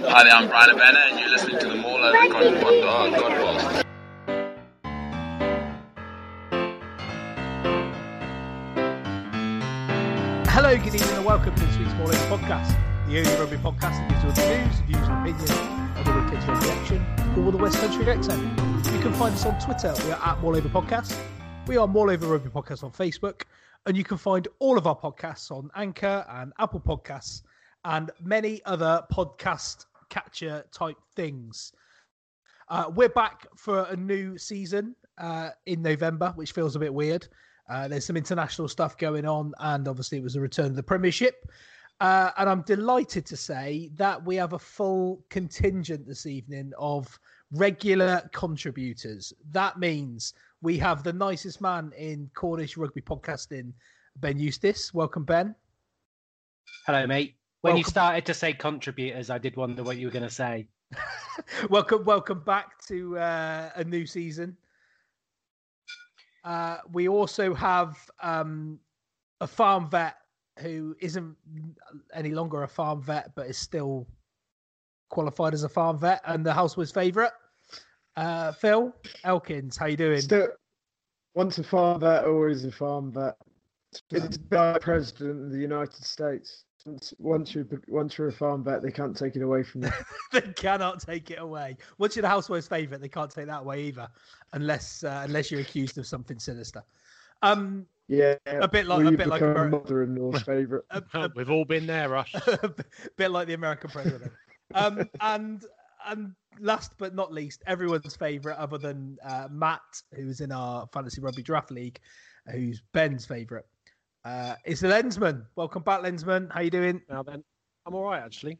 Hi there, I'm Brian Bennett, and you're listening to the MaulOver God, God. Hello, good evening, and welcome to this week's MaulOver Podcast, the only rugby podcast that gives you the news, views, and opinions of the Wickets rugby action, all the West Country accent. You can find us on Twitter. We are at MaulOver Podcast. We are MaulOver Rugby Podcast on Facebook, and you can find all of our podcasts on Anchor and Apple Podcasts and many other podcast catcher type things. Uh, we're back for a new season uh, in November, which feels a bit weird. Uh, there's some international stuff going on, and obviously it was a return to the Premiership. Uh, and I'm delighted to say that we have a full contingent this evening of regular contributors. That means we have the nicest man in Cornish rugby podcasting, Ben Eustace. Welcome, Ben. Hello, mate. When you started to say contributors, I did wonder what you were going to say. welcome, welcome back to uh, a new season. Uh, we also have um, a farm vet who isn't any longer a farm vet, but is still qualified as a farm vet and the houseboy's favourite. Uh, Phil Elkins, how you doing? Still, once a farm vet, always a farm vet. It's the president of the United States. Once, once you're once you're a farm vet, they can't take it away from you. they cannot take it away. Once you're the housewife's favourite, they can't take that away either, unless uh, unless you're accused of something sinister. Um, Yeah, A bit like- a bit like become Ameri- mother-in-law's favorite. a, a We've all been there, Rush. a bit like the American president. Um, and and last but not least, everyone's favourite, other than uh, Matt, who's in our fantasy rugby draft league, who's Ben's favourite. Uh, it's the Lensman. Welcome back, Lensman. How you doing? Now then, I'm all right actually.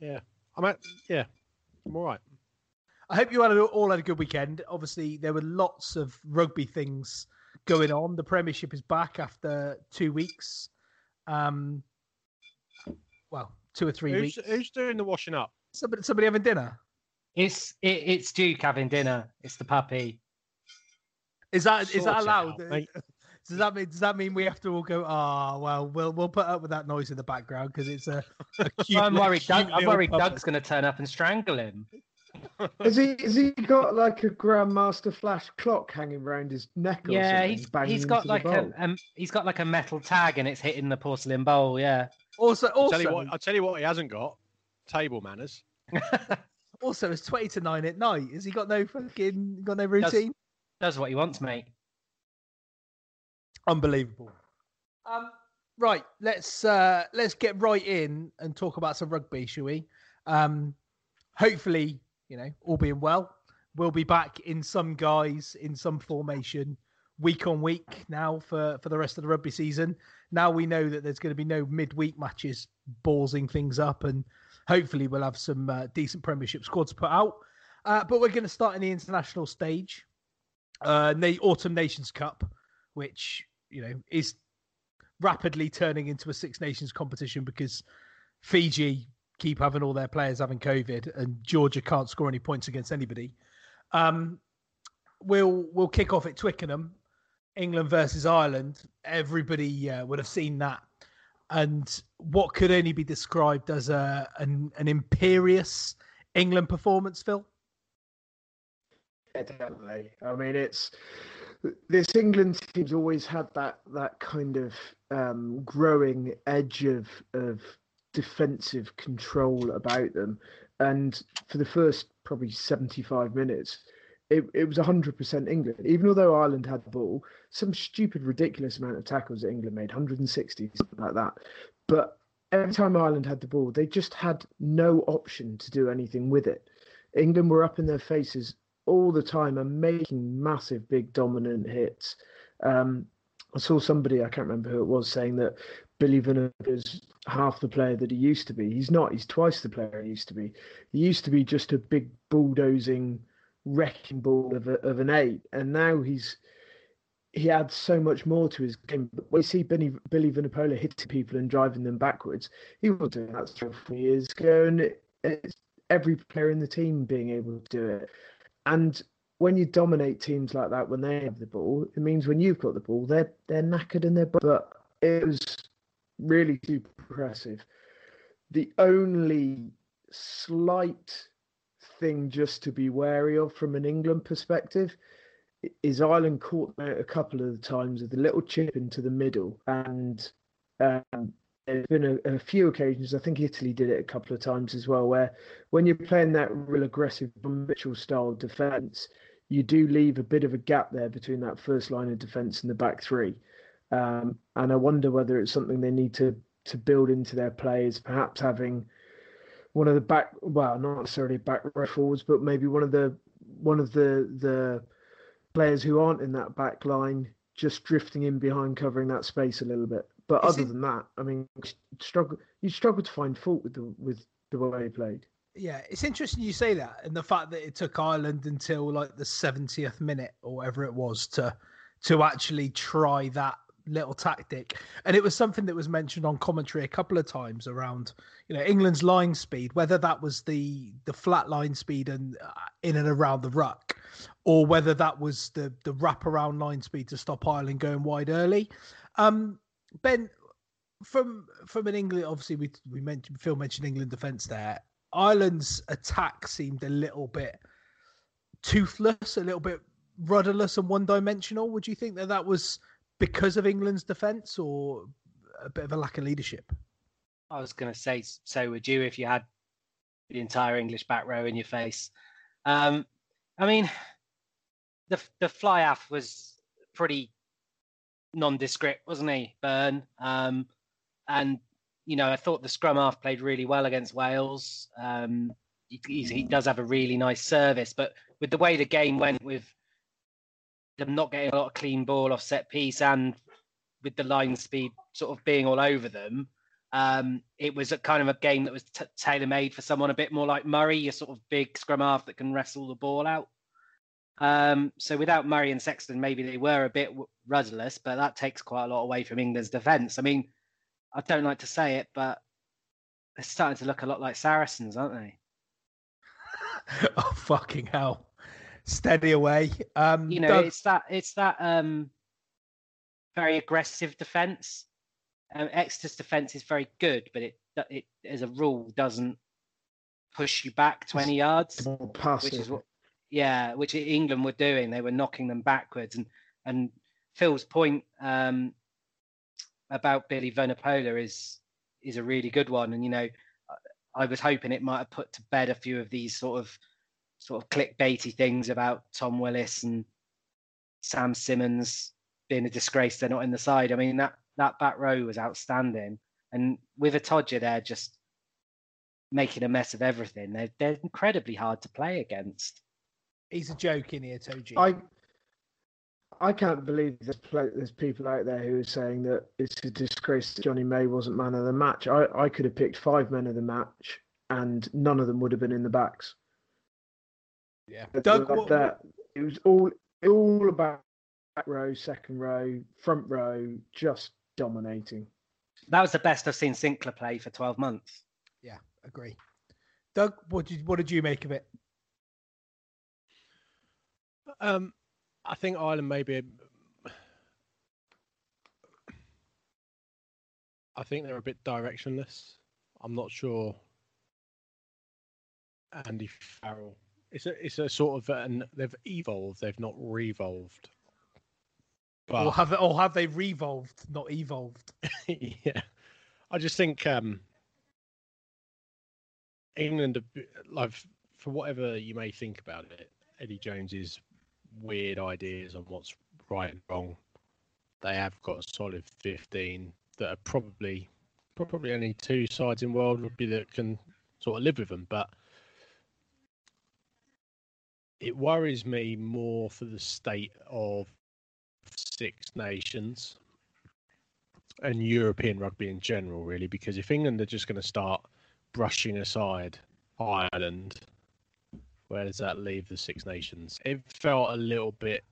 Yeah, I'm at. Yeah, I'm all right. I hope you had a, all had a good weekend. Obviously, there were lots of rugby things going on. The Premiership is back after two weeks. Um, well, two or three Who's, weeks. who's doing the washing up? Somebody, somebody having dinner. It's it, it's Duke having dinner. It's the puppy. Is that is Sort that allowed? out, mate. Does that mean does that mean we have to all go? Ah, well, we'll we'll put up with that noise in the background because it's a. a cute, I'm worried. cute Doug, I'm worried puppet. Doug's going to turn up and strangle him. Has he has he got like a Grandmaster Flash clock hanging around his neck? Or Yeah, he's he's got like a bowl? um, he's got like a metal tag and it's hitting the porcelain bowl. Yeah. Also, I'll tell you also, what. I'll tell you what he hasn't got. Table manners. also, it's twenty to nine at night. Has he got no fucking got no routine? Does what he wants, mate. Unbelievable. Um, right, let's uh, let's get right in and talk about some rugby, shall we? Um, hopefully, you know, all being well, we'll be back in some guys in some formation week on week now for for the rest of the rugby season. Now we know that there's going to be no midweek matches ballsing things up, and hopefully we'll have some uh, decent Premiership squads put out. Uh, but we're going to start in the international stage, uh, the Autumn Nations Cup, which you know is rapidly turning into a Six Nations competition because Fiji keep having all their players having COVID, and Georgia can't score any points against anybody. Um, we'll we'll kick off at Twickenham, England versus Ireland. Everybody uh, would have seen that, and what could only be described as a an, an imperious England performance, Phil. Yeah, definitely. I mean, it's this England team's always had that that kind of um, growing edge of of defensive control about them, and for the first probably seventy five minutes, it, it was 100% England. Even although Ireland had the ball, some stupid, ridiculous amount of tackles that England made, 160, something like that. But every time Ireland had the ball, they just had no option to do anything with it. England were up in their faces all the time and making massive, big, dominant hits. Um, I saw somebody, I can't remember who it was, saying that Billy Vunipola is half the player that he used to be. He's not. He's twice the player he used to be. He used to be just a big bulldozing wrecking ball of, a, of an eight, and now he's he adds so much more to his game. When see Billy, Billy Vunipola hitting people and driving them backwards, he was doing that three years ago, and it, it's every player in the team being able to do it. And when you dominate teams like that when they have the ball, it means when you've got the ball, they're they're knackered and they're. But it was really super impressive. The only slight thing just to be wary of from an England perspective is Ireland caught a couple of times with a little chip into the middle, and um, there's been a, a, few occasions. I think Italy did it a couple of times as well, where when you're playing that real aggressive Mitchell style defence, you do leave a bit of a gap there between that first line of defence and the back three. Um, and I wonder whether it's something they need to to build into their players, perhaps having one of the back well not necessarily back row forwards but maybe one of the one of the the players who aren't in that back line just drifting in behind covering that space a little bit but Is other it... than that i mean struggle you struggle to find fault with the with the way he played yeah it's interesting you say that and the fact that it took ireland until like the 70th minute or whatever it was to to actually try that little tactic. And it was something that was mentioned on commentary a couple of times around, you know, England's line speed, whether that was the the flat line speed and uh, in and around the ruck, or whether that was the the wrap around line speed to stop Ireland going wide early. Um, ben, from from an England, obviously we we mentioned Phil mentioned England defence there. Ireland's attack seemed a little bit toothless, a little bit rudderless and one dimensional. Would you think that that was because of England's defence or a bit of a lack of leadership? I was going to say, so would you if you had the entire English back row in your face? Um, I mean, the the fly half was pretty nondescript, wasn't he, Burn? Um, and you know, I thought the scrum half played really well against Wales. Um, he, he, does have a really nice service, but with the way the game went, with them not getting a lot of clean ball off set piece and with the line speed sort of being all over them, um, it was a kind of a game that was t- tailor made for someone a bit more like Murray, a sort of big scrum half that can wrestle the ball out. Um, so without Murray and Sexton, maybe they were a bit rudderless, but that takes quite a lot away from England's defence. I mean, I don't like to say it, but they're starting to look a lot like Saracens, aren't they? oh fucking hell! steady away. Um, you know, Doug... it's that it's that um, very aggressive defense. Um, Exeter's defense is very good, but it it as a rule doesn't push you back twenty yards, which is what yeah, which England were doing. They were knocking them backwards, and and Phil's point um, about Billy Vunipola is is a really good one. And you know, I was hoping it might have put to bed a few of these sort of sort of clickbaity things about Tom Willis and Sam Simmonds being a disgrace they're not in the side. I mean that that back row was outstanding, and with Itoje there just making a mess of everything, they're they're incredibly hard to play against. He's a joke in here, Toji. I I can't believe there's, there's people out there who are saying that it's a disgrace that Jonny May wasn't man of the match. I, I could have picked five men of the match, and none of them would have been in the backs. Yeah, Doug, what, that it was all all about back row, second row, front row, just dominating. That was the best I've seen Sinckler play for twelve months. Yeah, agree. Doug, what did what did you make of it? Um, I think Ireland maybe. I think they're a bit directionless. I'm not sure. Andy Farrell. It's a it's a sort of an they've evolved. They've not revolved. But Or have they, or have they revolved, not evolved? yeah, I just think um, England, like for whatever you may think about it, Eddie Jones's weird ideas on what's right and wrong. They have got a solid fifteen that are probably probably only two sides in world rugby that can sort of live with them, but it worries me more for the state of Six Nations and European rugby in general, really, because if England are just going to start brushing aside Ireland, where does that leave the Six Nations? It felt a little bit.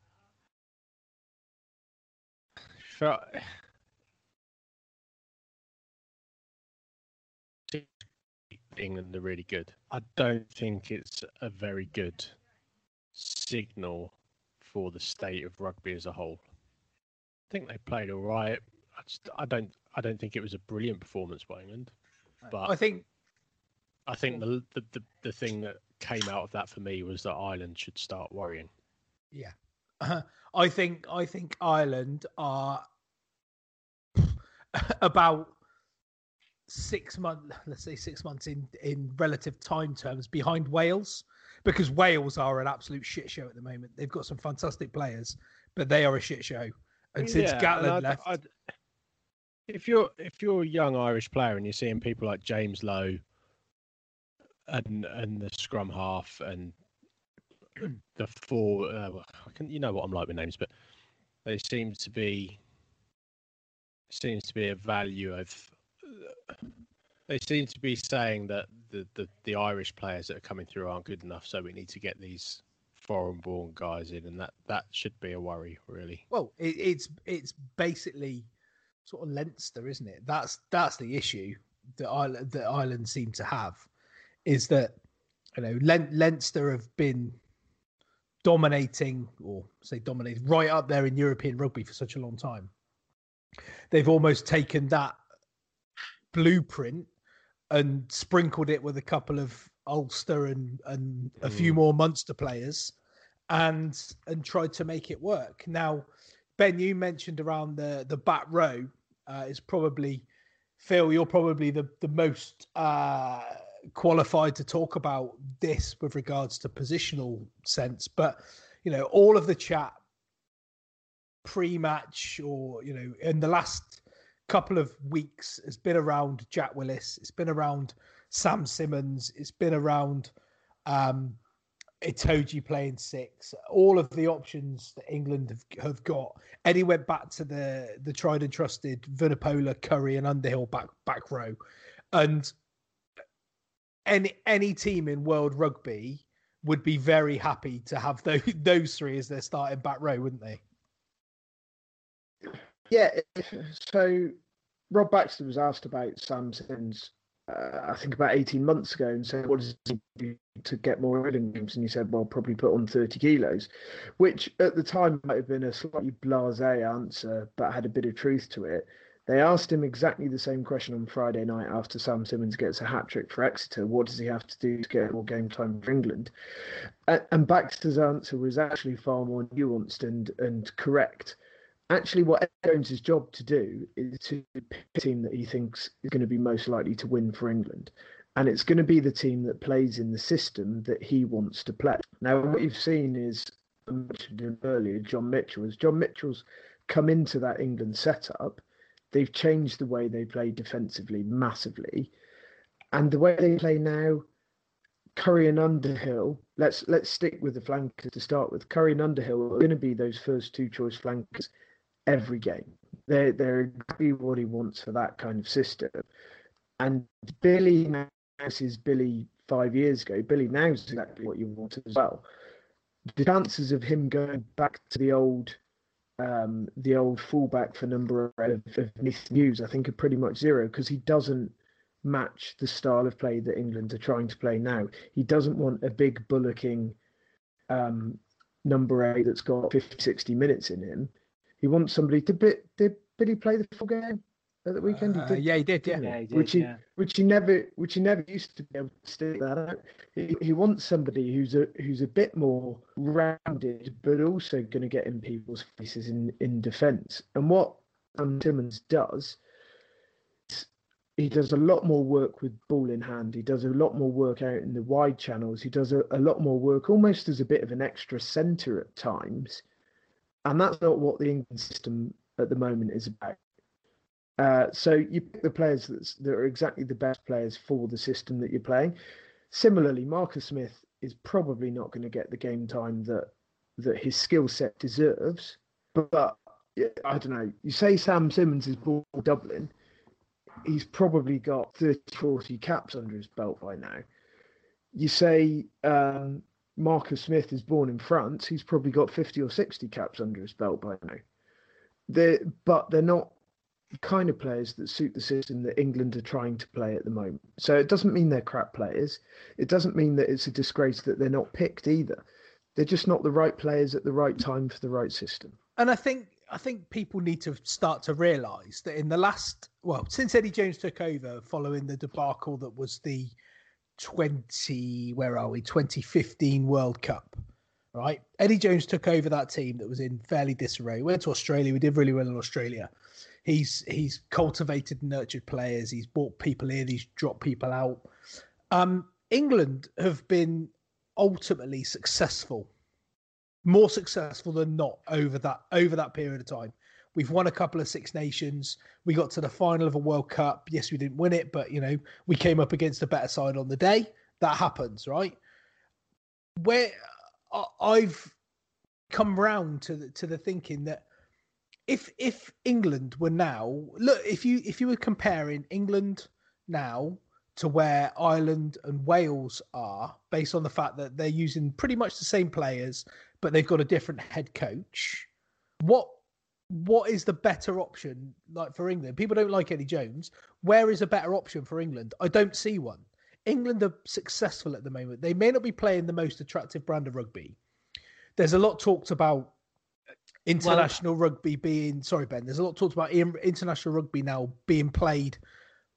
Felt. England are really good. I don't think it's a very good signal for the state of rugby as a whole. I think they played all right. I just I don't I don't think it was a brilliant performance by England, but I think I think the the, the, the thing that came out of that for me was that Ireland should start worrying. Yeah, I think I think Ireland are about six months, let's say six months in in relative time terms behind Wales, because Wales are an absolute shit show at the moment. They've got some fantastic players, but they are a shit show. And since Yeah, and Gatland I'd- left, I'd- if you're if you're a young Irish player and you're seeing people like James Lowe and and the scrum half and the four, uh, I can you know what I'm like with names, but they seem to be seems to be a value of. They seem to be saying that the, the, the Irish players that are coming through aren't good enough, so we need to get these foreign-born guys in, and that, that should be a worry, really. well, it, it's it's basically sort of Leinster, isn't it? That's that's the issue that Ireland that Ireland seem to have, is that you know Len, Leinster have been dominating or say dominating right up there in European rugby for such a long time. They've almost taken that blueprint and sprinkled it with a couple of Ulster and and a few Mm. more Munster players, and and tried to make it work. Now, Ben, you mentioned around the the back row uh, is probably Phil. You're probably the the most uh, qualified to talk about this with regards to positional sense, but you know all of the chat pre-match or you know in the last couple of weeks has been around Jack Willis. It's been around Sam Simmonds. It's been around um, Itoje playing six. All of the options that England have, have got. Eddie went back to the the tried and trusted Vunipola, Curry, and Underhill back back row, and any any team in world rugby would be very happy to have those those three as their starting back row, wouldn't they? Yeah, so Rob Baxter was asked about Samson's, uh, I think about 18 months ago, and said, What does he do to get more Ireland games? And he said, Well, probably put on 30 kilos, which at the time might have been a slightly blase answer, but had a bit of truth to it. They asked him exactly the same question on Friday night after Sam Simmonds gets a hat trick for Exeter. What does he have to do to get more game time for England? And Baxter's answer was actually far more nuanced and, and correct actually what Ed Jones's job to do is to pick a team that he thinks is going to be most likely to win for England. And it's going to be the team that plays in the system that he wants to play. Now, what you've seen is, mentioned earlier, John Mitchell. As John Mitchell's come into that England setup, they've changed the way they play defensively massively. And the way they play now, Curry and Underhill. Let's let's stick with the flankers to start with. Curry and Underhill are going to be those first two choice flankers every game. They're they're exactly what he wants for that kind of system. And Billy now is Billy five years ago. Billy now is exactly what you want as well. The chances of him going back to the old um, the old fullback for number of, of I think, are pretty much zero because he doesn't match the style of play that England are trying to play now. He doesn't want a big bullocking um, number eight that's got 50, 60 minutes in him. He wants somebody to bit did did he play the full game at the weekend? Uh, yeah, he did. Yeah, Yeah, he did, which he yeah. which he never which he never used to be able to stick that out. He, he wants somebody who's a who's a bit more rounded, but also going to get in people's faces in in defence. And what um, Simmonds does, he does a lot more work with ball in hand. He does a lot more work out in the wide channels. He does a, a lot more work almost as a bit of an extra centre at times. And that's not what the England system at the moment is about. Uh, so you pick the players that are exactly the best players for the system that you're playing. Similarly, Marcus Smith is probably not going to get the game time that that his skill set deserves. But I don't know. You say Sam Simmonds is born in Dublin, he's probably got 30, 40 caps under his belt by now. You say um, Marcus Smith is born in France, he's probably got 50 or 60 caps under his belt by now. They're, but they're not the kind of players that suit the system that England are trying to play at the moment. So it doesn't mean they're crap players. It doesn't mean that it's a disgrace that they're not picked either. They're just not the right players at the right time for the right system. and I think I think people need to start to realise that in the last well, since Eddie Jones took over following the debacle that was the twenty where are we twenty fifteen World Cup, right? Eddie Jones took over that team that was in fairly disarray. Went to Australia. We did really well in Australia. He's he's cultivated nurtured players. He's brought people in. He's dropped people out. Um, England have been ultimately successful more successful than not over that over that period of time. We've won a couple of Six Nations. We got to the final of a World Cup. Yes, we didn't win it, but you know we came up against a better side on the day. That happens, right? Where I've come round to the, to the thinking that if if England were now look if you if you were comparing England now to where Ireland and Wales are, based on the fact that they're using pretty much the same players, but they've got a different head coach. What what is the better option like for England? People don't like Eddie Jones. Where is a better option for England? I don't see one. England are successful at the moment. They may not be playing the most attractive brand of rugby. There's a lot talked about international rugby being sorry Ben. There's a lot talked about international rugby now being played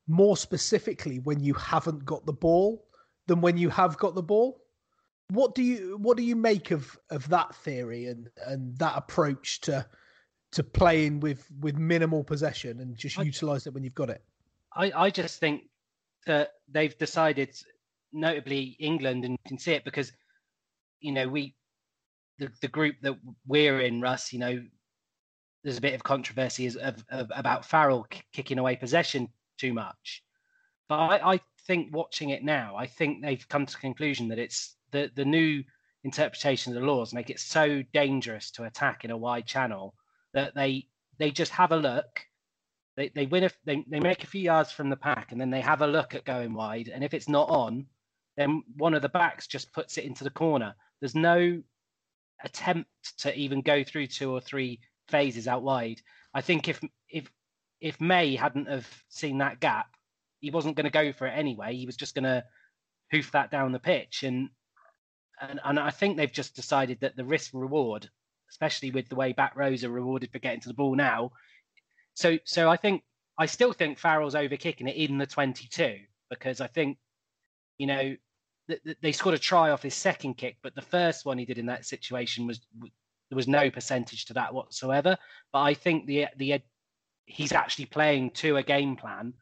more specifically when you haven't got the ball than when you have got the ball. What do you what do you make of of that theory and and that approach to to playing with with minimal possession and just utilize it when you've got it? I, I just think that they've decided, notably England, and you can see it because, you know, we, the, the group that we're in, Russ, you know, there's a bit of controversy of, of, about Farrell kicking away possession too much. But I, I think watching it now, I think they've come to the conclusion that it's the, the new interpretation of the laws make it so dangerous to attack in a wide channel that they they just have a look. They they win if they, they make a few yards from the pack and then they have a look at going wide. And if it's not on then one of the backs just puts it into the corner. There's no attempt to even go through two or three phases out wide. I think if if if may hadn't have seen that gap he wasn't going to go for it anyway. He was just going to hoof that down the pitch. And and, and i think they've just decided that the risk reward especially with the way back rows are rewarded for getting to the ball now so so I think I still think Farrell's over kicking it in the 22 because I think you know they scored a try off his second kick, but the first one he did in that situation was there was no percentage to that whatsoever. But I think the the he's actually playing to a game plan,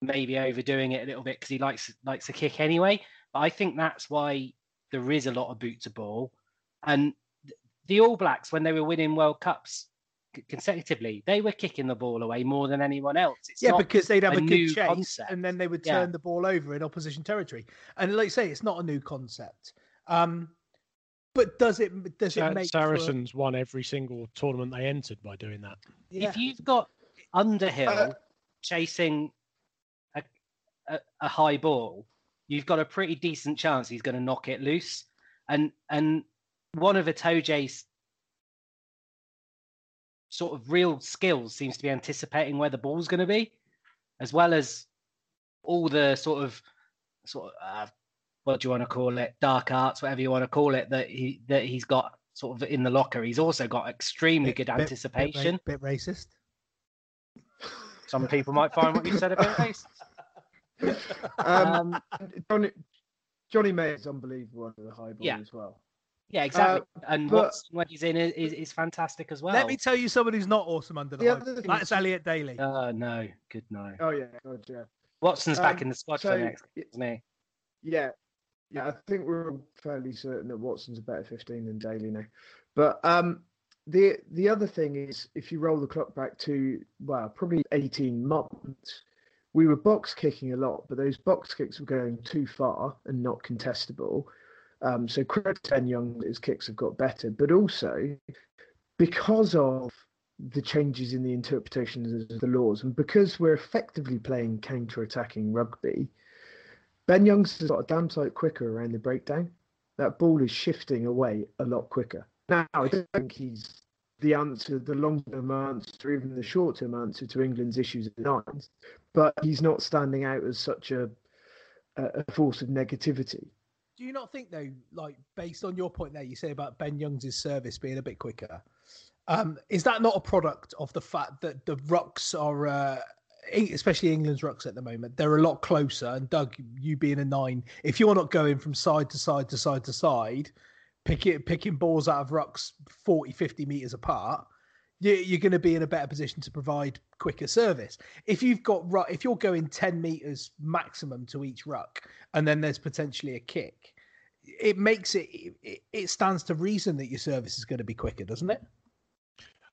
maybe overdoing it a little bit because he likes likes a kick anyway. But I think that's why there is a lot of boot to ball, and the All Blacks when they were winning World Cups consecutively, they were kicking the ball away more than anyone else. It's yeah, because they'd have a, new good chase concept. and then they would Yeah. turn the ball over in opposition territory. And like you say, it's not a new concept. Um, but does it does it Sa- make for Saracens won every single tournament they entered by doing that. if you've got Underhill Uh, chasing a, a, a high ball, you've got a pretty decent chance he's going to knock it loose. And and one of Itoje's sort of real skills seems to be anticipating where the ball's going to be, as well as all the sort of sort of uh, what do you want to call it, dark arts, whatever you want to call it, that he that he's got sort of in the locker. He's also got extremely Bit- good bit- bit anticipation. Bit, racist. Some people might find what you said a bit racist. Um, Um, Johnny, Johnny May is unbelievable under the high ball Yeah. as well. Yeah, exactly. and but- Watson when he's in is, is, is fantastic as well. Let me tell you someone who's not awesome under the The hype. other thing That's is- Elliot Daly. Oh no, good no. Oh yeah, God, yeah. Watson's back Um, in the squad so for next, y- isn't he? Yeah, yeah. I think we're fairly certain that Watson's a better 15 than Daly now. But um, the the other thing is, if you roll the clock back to well, probably 18 months, we were box kicking a lot, but those box kicks were going too far and not contestable. Um, so credit to Ben Youngs, his kicks have got better, but also because of the changes in the interpretations of the laws, and because we're effectively playing counter-attacking rugby, Ben Youngs got a damn sight quicker around the breakdown. That ball is shifting away a lot quicker. Now, I don't think he's the answer, the long-term answer, even the short-term answer to England's issues at nines, but he's not standing out as such a a force of negativity. Do you not think though, like based on your point there, you say about Ben Youngs' service being a bit quicker? Um, is that not a product of the fact that the rucks are, uh, especially England's rucks at the moment, they're a lot closer? And Doug, you being a nine, if you're not going from side to side to side to side, picking picking balls out of rucks 40, 50 meters apart, you- you're going to be in a better position to provide quicker service. If you've got if you're going 10 meters maximum to each ruck, and then there's potentially a kick, it makes it it, it stands to reason that your service is going to be quicker, doesn't it?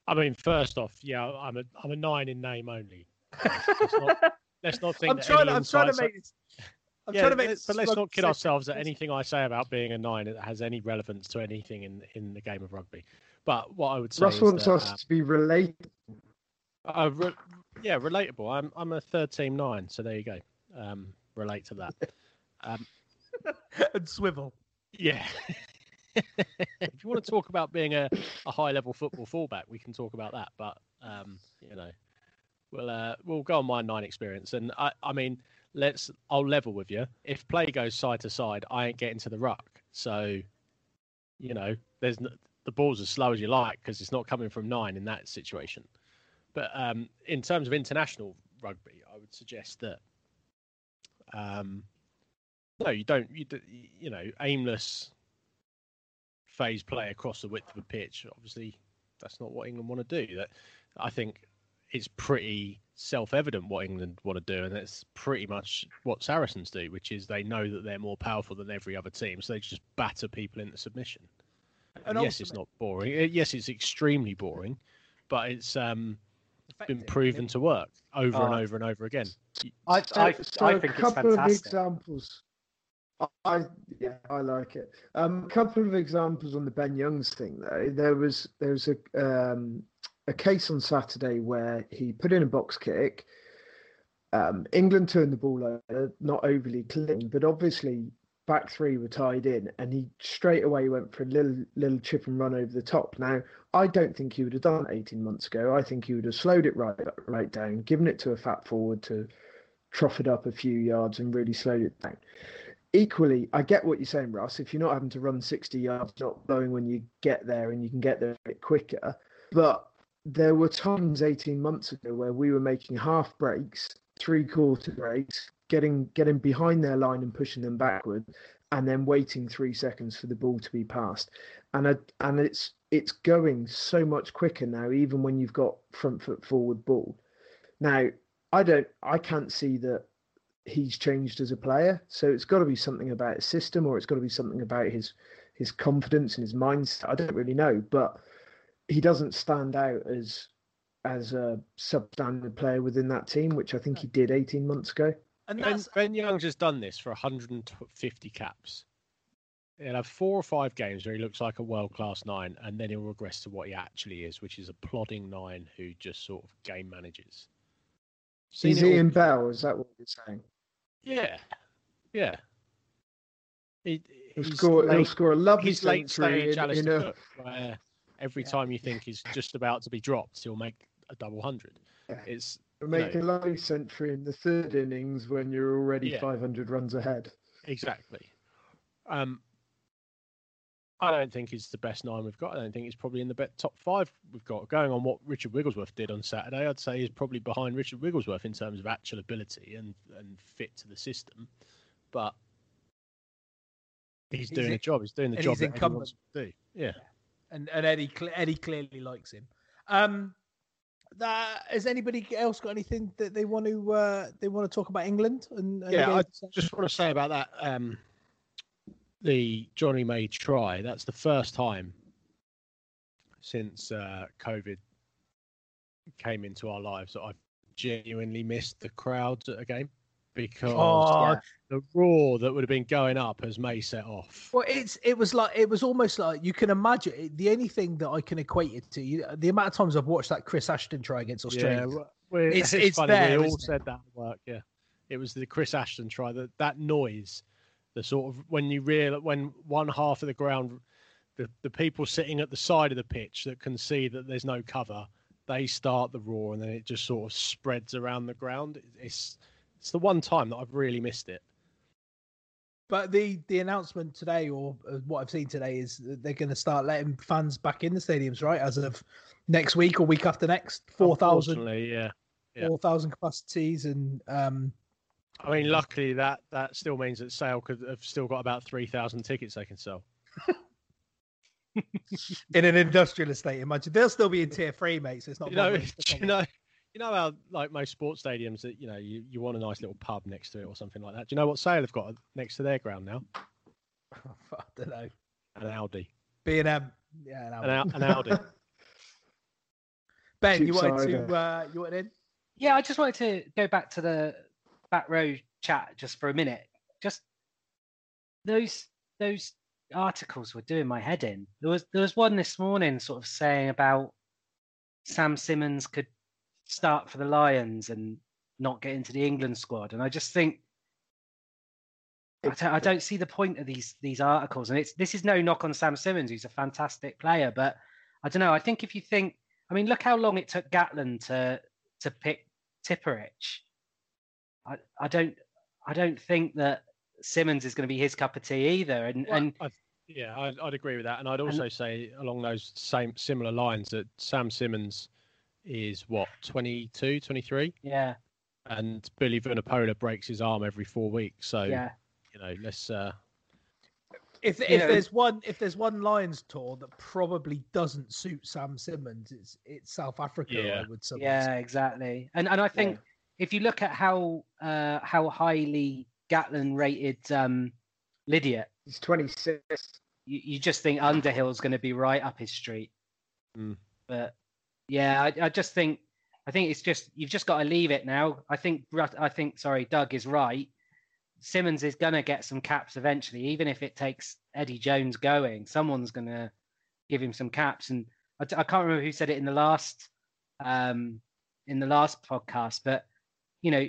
I mean, first off, yeah, I'm a I'm a nine in name only. Let's not, let's not think I'm trying. I'm trying to make this. I'm yeah, trying to make but let's not kid ourselves that anything I say about being a nine that has any relevance to anything in in the game of rugby. But what I would say Russ is wants that, us um, to be related. uh, re- yeah, relatable. I'm I'm a third team nine, so there you go. Um, relate to that. Um, and swivel. Yeah. if you want to talk about being a, a high level football fullback, we can talk about that. But um, you know, we'll uh, we'll go on my nine experience. And I I mean, let's I'll level with you. If play goes side to side, I ain't getting to the ruck. So, you know, there's the ball's as slow as you like because it's not coming from nine in that situation. But um, in terms of international rugby, I would suggest that um, no, you don't. You d- you know, aimless phase play across the width of a pitch. Obviously, that's not what England want to do. That I think it's pretty self-evident what England want to do, and that's pretty much what Saracens do, which is they know that they're more powerful than every other team, so they just batter people into submission. And And yes, it's not boring. Uh, Yes, it's extremely boring, but it's um, been proven to work over and Oh. over and over again. I, So, I, so I a think it's couple of fantastic. examples. I- yeah, I like it. Um, a couple of examples on the Ben Youngs thing though. There was there was a um, a case on Saturday where he put in a box kick. Um, England turned the ball over, not overly clean, but obviously back three were tied in, and he straight away went for a little little chip and run over the top. Now I don't think he would have done 18 months ago. I think he would have slowed it right right down, given it to a fat forward to trough it up a few yards and really slowed it down. Equally, I get what you're saying, Russ. If you're not having to run 60 yards, not blowing when you get there and you can get there a bit quicker. But there were times 18 months ago where we were making half breaks, three quarter breaks, getting getting behind their line and pushing them backward, and then waiting three seconds for the ball to be passed. And I, and it's it's going so much quicker now, even when you've got front foot forward ball. Now, I don't I can't see that he's changed as a player. So it's got to be something about his system, or it's got to be something about his his confidence and his mindset. I don't really know, but he doesn't stand out as as a substandard player within that team, which I think he did 18 months ago. And Ben, that's ben Young's just done this for 150 caps. He'll have four or five games where he looks like a world class nine, and then he'll regress to what he actually is, which is a plodding nine who just sort of game manages. He's it all Ian. Bell, is that what you're saying? Yeah, yeah. He, He'll he's score, he'll late- score a lovely he's late century stage in, Alistair in a, Cook, where every time you think he's just about to be dropped, he'll make a double hundred. Yeah. It's Make know- a lovely century in the third innings when you're already Yeah. 500 runs ahead. Exactly. Um, I don't think it's the best nine we've got. I don't think it's probably in the bet top five we've got. Going on what Richard Wigglesworth did on Saturday, I'd say he's probably behind Richard Wigglesworth in terms of actual ability and, and fit to the system. But he's He's doing in- a job. He's doing the job he's that Eddie incumbent. wants to do. Yeah. and and Eddie Eddie clearly likes him. Um, that, has anybody else got anything that they want to uh, they want to talk about England? And, and yeah, I just want to say about that. Um, the Johnny May try. That's the first time since uh, COVID came into our lives that I've genuinely missed the crowds at a game because Oh, the roar that would have been going up as May set off. Well, it's it was like it was almost like you can imagine it, the only thing that I can equate it to. You, the amount of times I've watched that Chris Ashton try against Australia. Yeah, It's- it's, it's funny. there, we all isn't it? said that work. Yeah, it was the Chris Ashton try. That that noise, the sort of when you real when one half of the ground, the the people sitting at the side of the pitch that can see that there's no cover, they start the roar and then it just sort of spreads around the ground. It's it's the one time that I've really missed it. But the the announcement today, or uh, what I've seen today, is that they're going to start letting fans back in the stadiums, right? As of next week or week after next, four thousand, Unfortunately, yeah. Yeah. four thousand capacities, and um, I mean, luckily that that still means that Sale could have still got about three thousand tickets they can sell. in an industrial estate, imagine they'll still be in tier three, mate. So it's not. you know, bothering us to you know, you know how like most sports stadiums that you know you, you want a nice little pub next to it or something like that. Do you know what Sale have got next to their ground now? I don't know. An Audi. B and M, yeah, An, Au- an Audi. Ben, you wanted cider. to uh, you wanted in? Yeah, I just wanted to go back to the back row chat just for a minute. Just those those articles were doing my head in. There was there was one this morning sort of saying about Sam Simmonds could start for the Lions and not get into the England squad, and I just think I don't, don't see the point of these these articles. And it's this is no knock on Sam Simmonds, who's a fantastic player, but I don't know. I think if you think, I mean, look how long it took Gatland to to pick Tipuric. I, I don't I don't think that Simmonds is going to be his cup of tea either. And Well, and I, yeah, I'd, I'd agree with that, and I'd also say along those same similar lines that Sam Simmonds is what 22, 23, yeah, and Billy Vunipola breaks his arm every four weeks. So yeah. you know, let's. Uh, If if know- there's one if there's one Lions tour that probably doesn't suit Sam Simmonds, it's it's South Africa. Yeah. I would say. Yeah, exactly. And and I think if you look at how uh, how highly Gatland rated um, Lydiate, He's 26. you, you just think Underhill's going to be right up his street. Mm. But yeah, I, I just think I think it's just you've just got to leave it now. I think I think sorry, Doug is right. Simmonds is going to get some caps eventually, even if it takes Eddie Jones going. Someone's going to give him some caps, and I, I can't remember who said it in the last um, in the last podcast, but you know,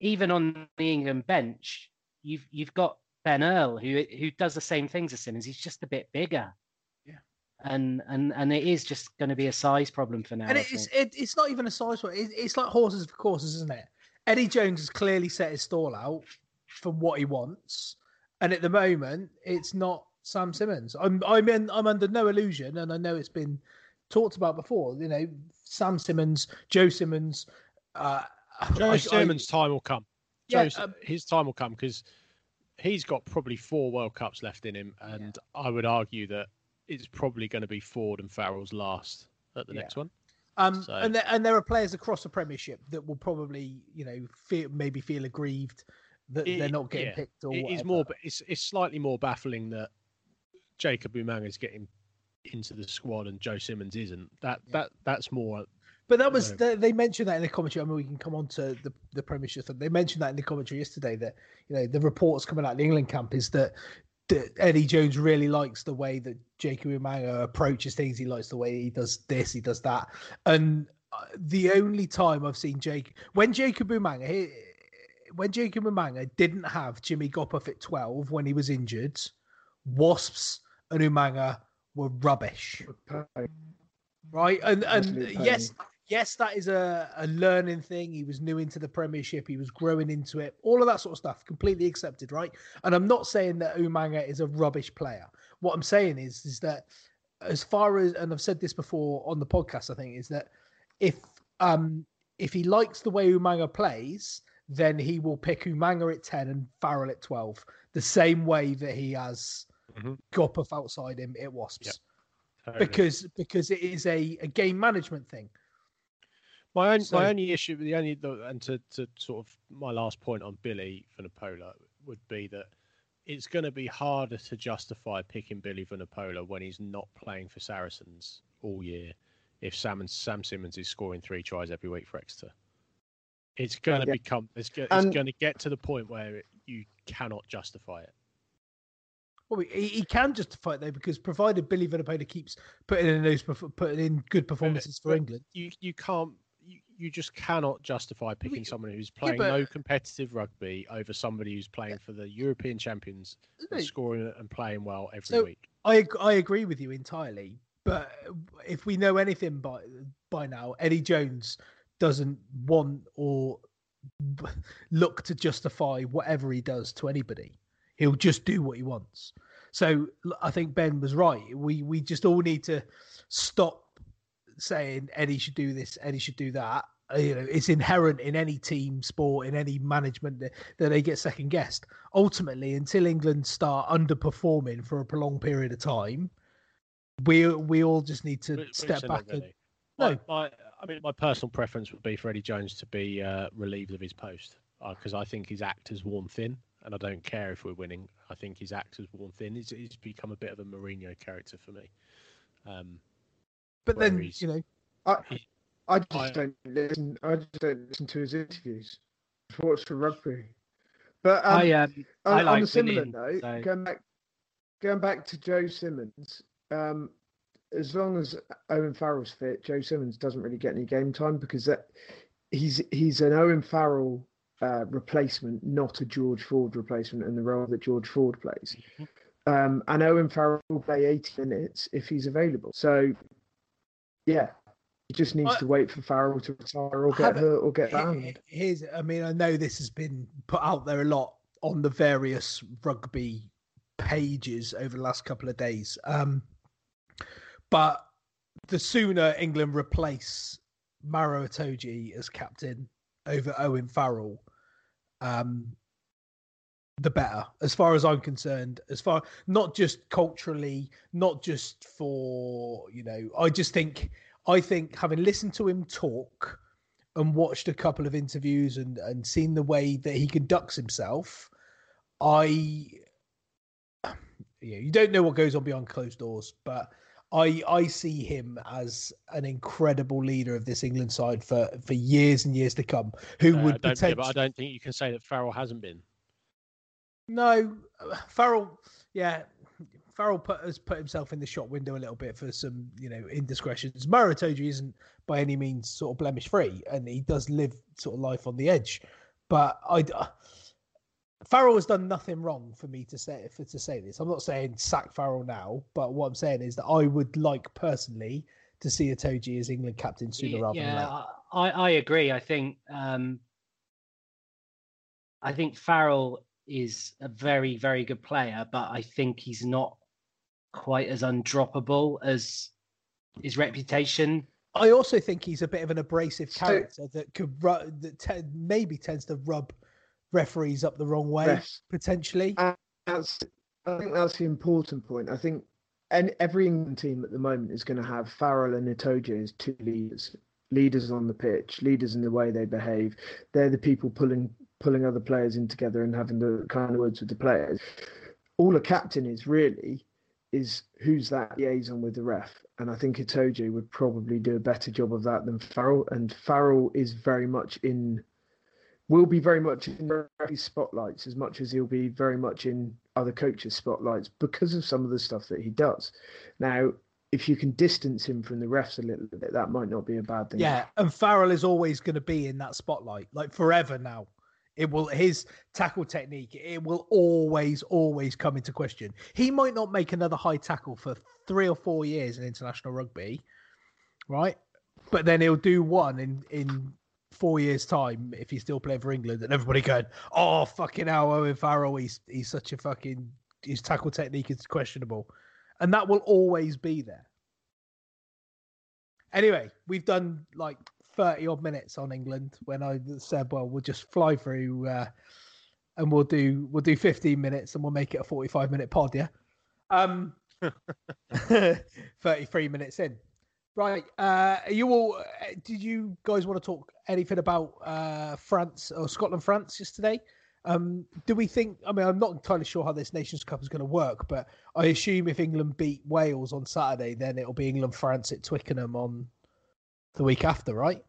even on the England bench, you've you've got Ben Earl who who does the same things as Simmonds. He's just a bit bigger. Yeah. And and and it is just going to be a size problem for now. and it's it, it's not even a size one. It, it's like horses for courses, isn't it? Eddie Jones has clearly set his stall out for what he wants, and at the moment, it's not Sam Simmonds. I'm I'm in, I'm under no illusion, and I know it's been talked about before. You know, Sam Simmonds, Joe Simmonds. Uh, Joe I- I- Simmonds' time will come. Yeah, Joe's, um, his time will come because he's got probably four World Cups left in him, and I would argue that it's probably going to be Ford and Farrell's last at the Yeah. next one. Um, So- and there, and there are players across the Premiership that will probably, you know, feel maybe feel aggrieved that they're not getting yeah, picked or it whatever. is more, but it's it's slightly more baffling that Jacob Umaga is getting into the squad and Joe Simmonds isn't. That that that's more. But that was they, they mentioned that in the commentary. I mean, we can come on to the the Premiership. They mentioned that in the commentary yesterday. That you know the reports coming out of the England camp is that, that Eddie Jones really likes the way that Jacob Umaga approaches things. He likes the way he does this, he does that. And uh, the only time I've seen Jake when Jacob Umaga he, when Jacob Umaga didn't have Jimmy Gopperth at twelve when he was injured, Wasps and Umaga were rubbish right? And and yes, yes, that is a, a learning thing. He was new into the Premiership. He was growing into it. All of that sort of stuff, completely accepted, right? And I'm not saying that Umaga is a rubbish player. What I'm saying is, is that as far as, and I've said this before on the podcast, I think, is that if um if he likes the way Umaga plays, then he will pick Umaga at 10 and Farrell at 12, the same way that he has Mhm. Gopperth outside him at Wasps. Because because it is a, a game management thing. My own, So- my only issue, the only, the, and to, to sort of my last point on Billy Vunipola would be that it's going to be harder to justify picking Billy Vunipola when he's not playing for Saracens all year. If Sam and Sam Simmonds is scoring three tries every week for Exeter, it's going to Yeah. become it's, it's um, And- going to get to the point where it, you cannot justify it. Well, he, he can justify it though because provided Billy Vunipola keeps putting in those putting in good performances for England, You you can't you, just cannot justify picking someone who's yeah, playing but- no competitive rugby over somebody who's playing for the European champions, and scoring and playing well every So- week. I I agree with you entirely. But if we know anything by by now, Eddie Jones doesn't want or look to justify whatever he does to anybody. He'll just do what he wants. So I think Ben was right. We we just all need to stop saying Eddie should do this, Eddie should do that. Uh, You know, it's inherent in any team sport, in any management that, that they get second guessed. Ultimately, until England start underperforming for a prolonged period of time, we we all just need to step back and really. no. My, my, I mean, my personal preference would be for Eddie Jones to be uh, relieved of his post because I think his act has worn thin, and I don't care if we're winning. I think his act has worn thin. He's, he's become a bit of a Mourinho character for me. Um, But then you know, I, I just I- don't listen. I just don't listen to his interviews. Watch the rugby. But um, I um on, I on a similar winning, note, so- going back, going back to Joe Simmonds. Um, as long as Owen Farrell's fit, Joe Simmonds doesn't really get any game time because that he's he's an Owen Farrell uh, replacement, not a George Ford replacement in the role that George Ford plays. Um, and Owen Farrell will play 80 minutes if he's available. So, yeah, he just needs I- to wait for Farrell to retire or get hurt or get banned. here's I mean, I know this has been put out there a lot on the various rugby pages over the last couple of days. Um, but the sooner England replace Maro Itoje as captain over Owen Farrell, um, the better, as far as I'm concerned. As far not just culturally, not just for you know, I just think I think having listened to him talk and watched a couple of interviews and and seen the way that he conducts himself, I yeah, you don't know what goes on behind closed doors, but I I see him as an incredible leader of this England side for for years and years to come. Who uh, I would don't, yeah, but I don't think you can say that Farrell hasn't been. No, Farrell. Yeah, Farrell put has put himself in the shop window a little bit for some, you know, indiscretions. Maro Itoje isn't by any means sort of blemish free, and he does live sort of life on the edge. But I, Farrell has done nothing wrong for me to say for to say this. I'm not saying sack Farrell now, but what I'm saying is that I would like personally to see Itoje as England captain sooner Yeah, rather than later. I, I agree. I think um, I think Farrell is a very, very good player, but I think he's not quite as undroppable as his reputation. I also think he's a bit of an abrasive So- character that could ru- that te- maybe tends to rub referees up the wrong way Refs. potentially. Uh, That's, I think that's the important point. I think and every England team at the moment is going to have Farrell and Itoje as two leaders, leaders on the pitch, leaders in the way they behave. They're the people pulling pulling other players in together and having the kind of words with the players. All a captain is really is who's that liaison with the ref, and I think Itoje would probably do a better job of that than Farrell. And Farrell is very much in will be very much in referee spotlights as much as he'll be very much in other coaches' spotlights because of some of the stuff that he does. Now, if you can distance him from the refs a little bit, that might not be a bad thing. Yeah, and Farrell is always going to be in that spotlight, like forever now. It will his tackle technique. It will always, always come into question. He might not make another high tackle for three or four years in international rugby, right? but then he'll do one in in four years' time if he's still playing for England, and everybody going, "Oh fucking hell, Owen Farrell, he's he's such a fucking his tackle technique is questionable," and that will always be there. Anyway, we've done like thirty odd minutes on England when I said, "Well, we'll just fly through." Uh, and we'll do we'll do 15 minutes and we'll make it a 45 minute pod yeah? Um 33 minutes in. Right uh are you all did you guys want to talk anything about uh france or scotland france yesterday um do we think i mean i'm not entirely sure how this nations cup is going to work but i assume if england beat wales on saturday then it'll be england france at twickenham on the week after right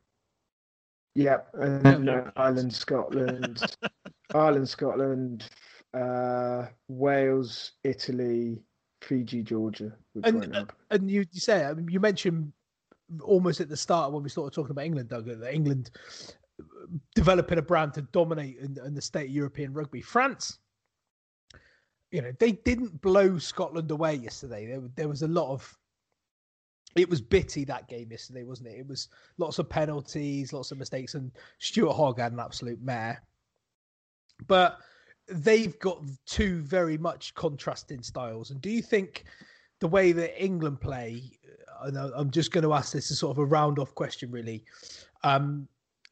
Yep, and then uh, Ireland, Scotland, Ireland, Scotland, uh, Wales, Italy, Fiji, Georgia. And happen. and you, you say I mean, you mentioned almost at the start when we started talking about England, Doug, that England developing a brand to dominate in, in the state of European rugby. France, you know, they didn't blow Scotland away yesterday. There, there was a lot of it was bitty that game yesterday, wasn't it? It was lots of penalties, lots of mistakes, and Stuart Hogg had an absolute mare. But they've got two very much contrasting styles. And do you think the way that England play, and I'm just going to ask this as sort of a round off question, really. Um,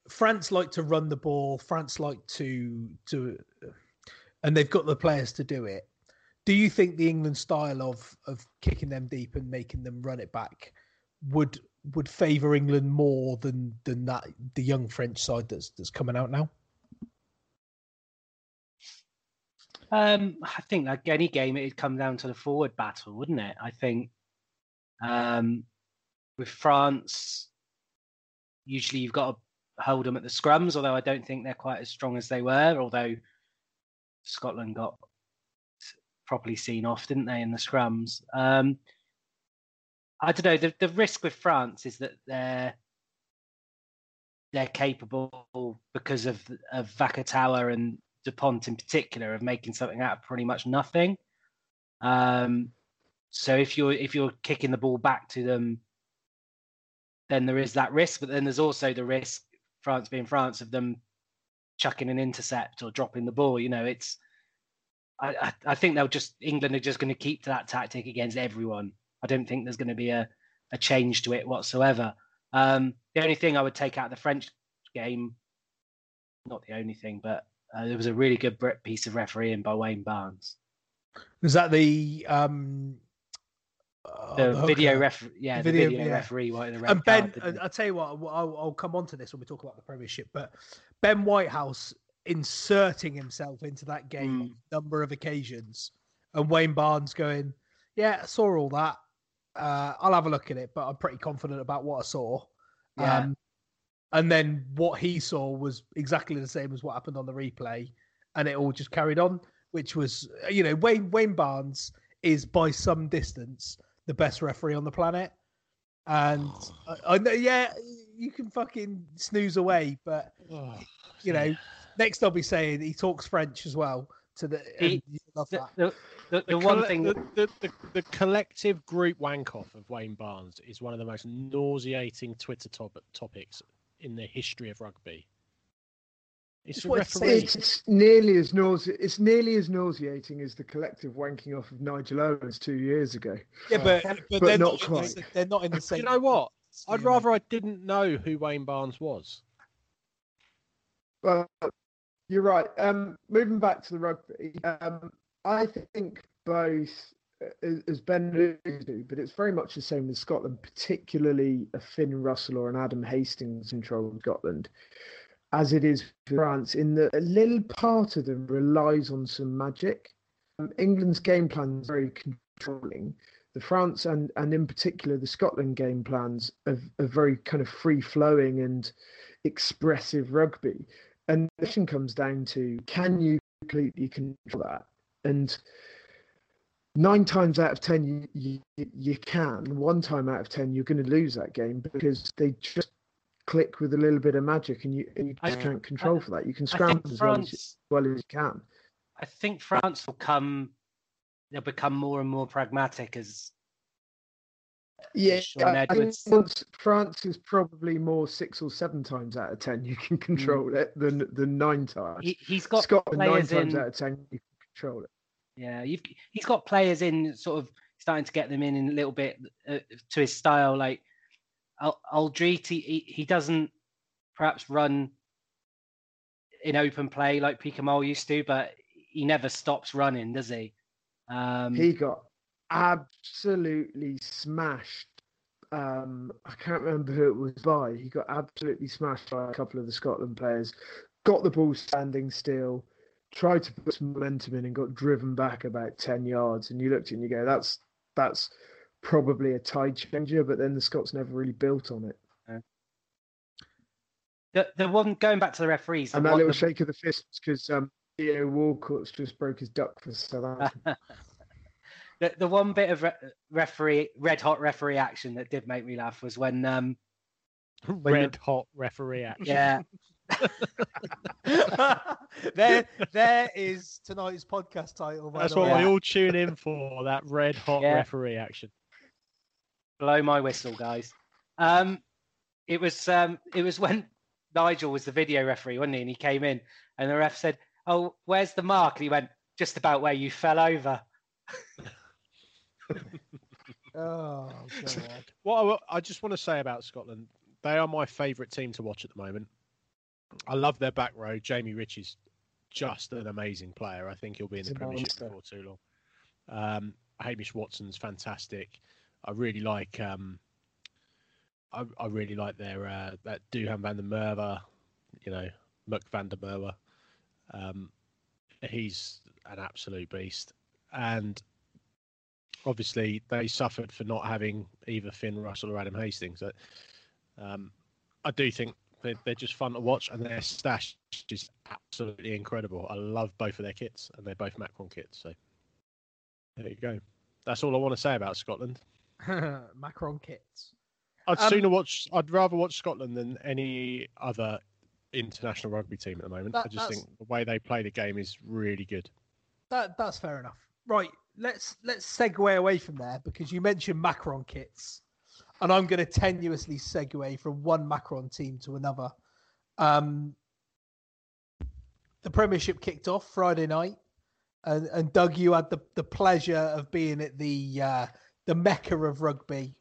France like to run the ball. France like to to, and they've got the players to do it. Do you think the England style of of kicking them deep and making them run it back would would favour England more than than that the young French side that's that's coming out now? Um, I think like any game, it'd come down to the forward battle, wouldn't it? I think um, with France, usually you've got to hold them at the scrums, although I don't think they're quite as strong as they were. Although Scotland got properly seen off, didn't they, in the scrums? Um, I don't know. The, the risk with France is that they're they're capable because of of Vakatawa and Dupont in particular of making something out of pretty much nothing. Um, so if you're if you're kicking the ball back to them, then there is that risk. But then there's also the risk, France being France, of them chucking an intercept or dropping the ball. You know, it's I, I, think they'll just England are just going to keep to that tactic against everyone. I don't think there's going to be a, a change to it whatsoever. Um, the only thing I would take out of the French game, not the only thing, but uh, there was a really good piece of refereeing by Wayne Barnes. Was that the um uh, The video ref, yeah, the video, yeah. referee red And Ben, card, I'll tell you what, I'll, I'll come on to this when we talk about the Premiership, but Ben Whitehouse inserting himself into that game on a number of occasions, and Wayne Barnes going, "Yeah, I saw all that. Uh, I'll have a look at it, but I'm pretty confident about what I saw." Yeah. Um, and then what he saw was exactly the same as what happened on the replay, and it all just carried on. Which was, you know, Wayne Wayne Barnes is by some distance the best referee on the planet. And I, I know, yeah, you can fucking snooze away, but you know, next I'll be saying he talks French as well. To the, and He- you love the, that. the, the, the The, one colle- thing the, the, the, the collective group wank off of Wayne Barnes is one of the most nauseating Twitter top- topics in the history of rugby. It's, It's it's. It's, it's nearly as nause- It's nearly as nauseating as the collective wanking off of Nigel Owens two years ago. Yeah, but but, but they're not not, quite. the, they're not in the Do same. you know what? I'd rather I didn't know who Wayne Barnes was. Well, you're right. Um, moving back to the rugby, um, I think both, uh, as Ben to, but it's very much the same with Scotland, particularly a Finn Russell or an Adam Hastings control of Scotland, as it is France, in that a little part of them relies on some magic. Um, England's game plan is very controlling. The France and, and in particular the Scotland game plans are, are very kind of free flowing and expressive rugby. And the question comes down to can you completely control that? And nine times out of ten, you, you, you can. One time out of ten, you're going to lose that game because they just click with a little bit of magic and you, and you I- just can't control I- for that. You can scramble as well as, you- France, well as you can. I think France will come, they'll become more and more pragmatic as Yeah, I think. France, is probably more six or seven times out of ten you can control it than than nine times. Mm. He, he's got Scotland nine players times in. out of ten you can control it. Yeah, you've, he's got players in sort of starting to get them in in a little bit uh, to his style. Like Al- Alldritt, he, he doesn't perhaps run in open play like Picamoles used to, but he never stops running, does he? Um, He got absolutely smashed. Um, I can't remember who it was by. He got absolutely smashed by a couple of the Scotland players. Got the ball standing still, tried to put some momentum in, and got driven back about ten yards. And you looked and you go, "That's that's probably a tide changer." But then the Scots never really built on it. the the one going back to the referees. And that little the- shake of the fists because um, Theo Walcott's just broke his duck for South Africa. the, the one bit of re- referee red hot referee action that did make me laugh was when um when the- Red hot referee action. yeah there, there is tonight's podcast title. By That's the what way. we all tune in for. That red hot Yeah. referee action. blow my whistle guys um it was um it was when nigel was the video referee wasn't he and he came in and the ref said oh where's the mark and he went just about where you fell over Oh god. What I, I just want to say about Scotland, they are my favourite team to watch at the moment. I love their back row. Jamie Ritchie is just an amazing player. I think he'll be in the Premiership before too long. Um, Hamish Watson's fantastic. I really like. Um, I, I really like their uh, that Duhan van der Merwe, you know, Muck van der Merwe. Um, he's an absolute beast, and obviously they suffered for not having either Finn Russell or Adam Hastings. Uh, Um, I do think they're, they're just fun to watch, and their stash is absolutely incredible. I love both of their kits, and they're both Macron kits. So there you go. That's all I want to say about Scotland. Macron kits. I'd Um, sooner watch. I'd rather watch Scotland than any other international rugby team at the moment. I just think the way they play the game is really good. That that's fair enough. Right, let's let's segue away from there because you mentioned Macron kits, and I'm going to tenuously segue from one Macron team to another. Um, the Premiership kicked off Friday night, and, and Doug, you had the, the pleasure of being at the uh, the mecca of rugby.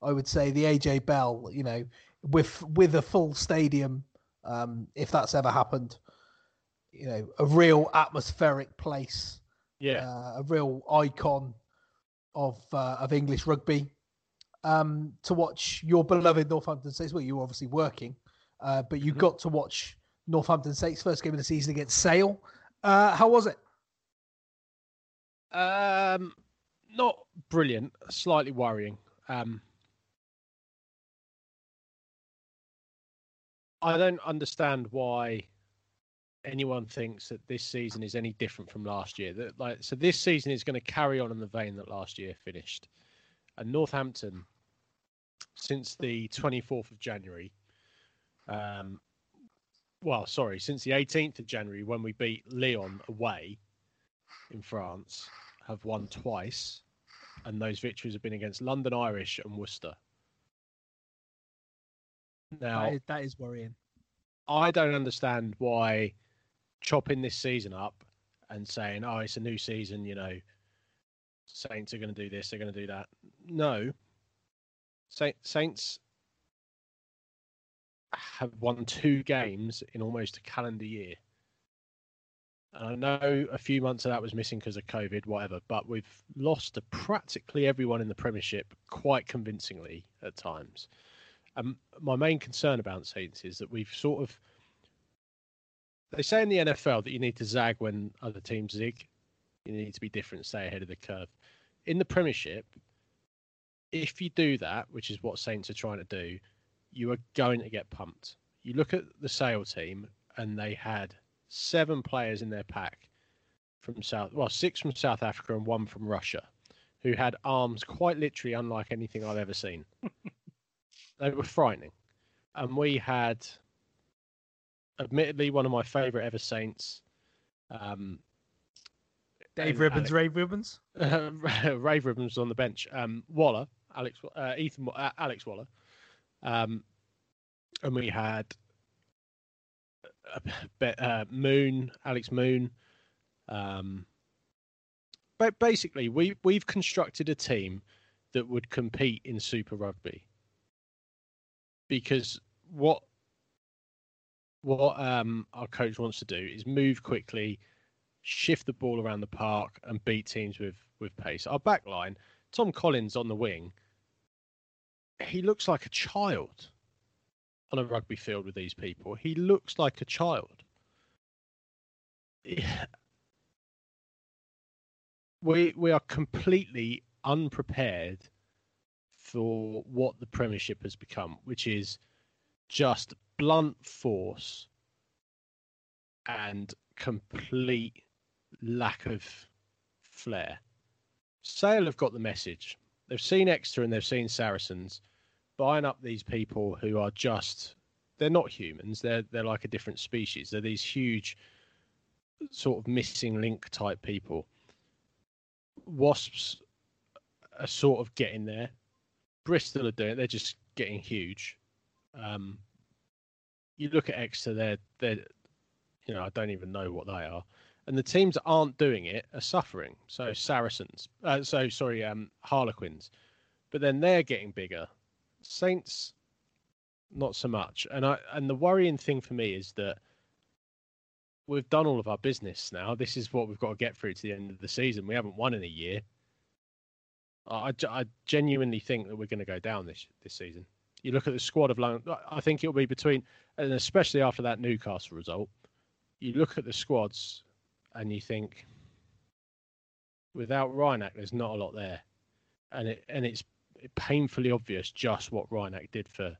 I would say the AJ Bell, you know, with with a full stadium, um, if that's ever happened you know, a real atmospheric place, Yeah, uh, a real icon of uh, of English rugby. Um, to watch your beloved Northampton Saints. Well, you were obviously working, uh, but you got to watch Northampton Saints first game of the season against Sale. Uh, how was it? Um, not brilliant. Slightly worrying. Um, I don't understand why anyone thinks that this season is any different from last year. That like so, this season is going to carry on in the vein that last year finished. And Northampton, since the twenty fourth of January, um, well, sorry, since the eighteenth of January when we beat Lyon away in France, have won twice, and those victories have been against London Irish and Worcester. Now, That is, that is worrying. I don't understand why chopping this season up and saying, "Oh, it's a new season," you know, Saints are going to do this, they're going to do that. No, Saint, Saints have won two games in almost a calendar year. And I know a few months of that was missing because of COVID, whatever, but we've lost to practically everyone in the Premiership quite convincingly at times. Um, my main concern about Saints is that we've sort of. They say in the NFL that you need to zag when other teams zig. You need to be different, stay ahead of the curve. In the Premiership, if you do that, which is what Saints are trying to do, you are going to get pumped. You look at the Sale team, and they had seven players in their pack from South, well, six from South Africa and one from Russia, who had arms quite literally unlike anything I've ever seen. they were frightening. And we had, admittedly, one of my favourite ever Saints, um, Dave Ribbans, Alex- Ray Ribbans. uh, Ray Ribbans on the bench. Um, Waller, Alex, uh, Ethan, uh, Alex Waller, um, and we had uh, uh, Moon, Alex Moon. Um, but basically, we we've constructed a team that would compete in Super Rugby because what what um, our coach wants to do is move quickly, shift the ball around the park, and beat teams with with pace. Our back line, Tom Collins on the wing, he looks like a child on a rugby field with these people. He looks like a child. We we are completely unprepared for what the Premiership has become, which is just blunt force and complete lack of flair. Sale have got the message. They've seen Exeter and they've seen Saracens buying up these people who are just they're not humans. They're they're like a different species. They're these huge sort of missing link type people. Wasps are sort of getting there. Bristol are doing it. They're just getting huge. Um, you look at Exeter, they're they're you know I don't even know what they are, and the teams that aren't doing it are suffering. So Saracens, uh, so sorry, um, Harlequins, but then they're getting bigger. Saints, not so much. And I and the worrying thing for me is that we've done all of our business now. This is what we've got to get through to the end of the season. We haven't won in a year. I, I genuinely think that we're going to go down this this season. You look at the squad of London. I think it'll be between, and especially after that Newcastle result, you look at the squads and you think, without Reinach, there's not a lot there, and it and it's painfully obvious just what Reinach did for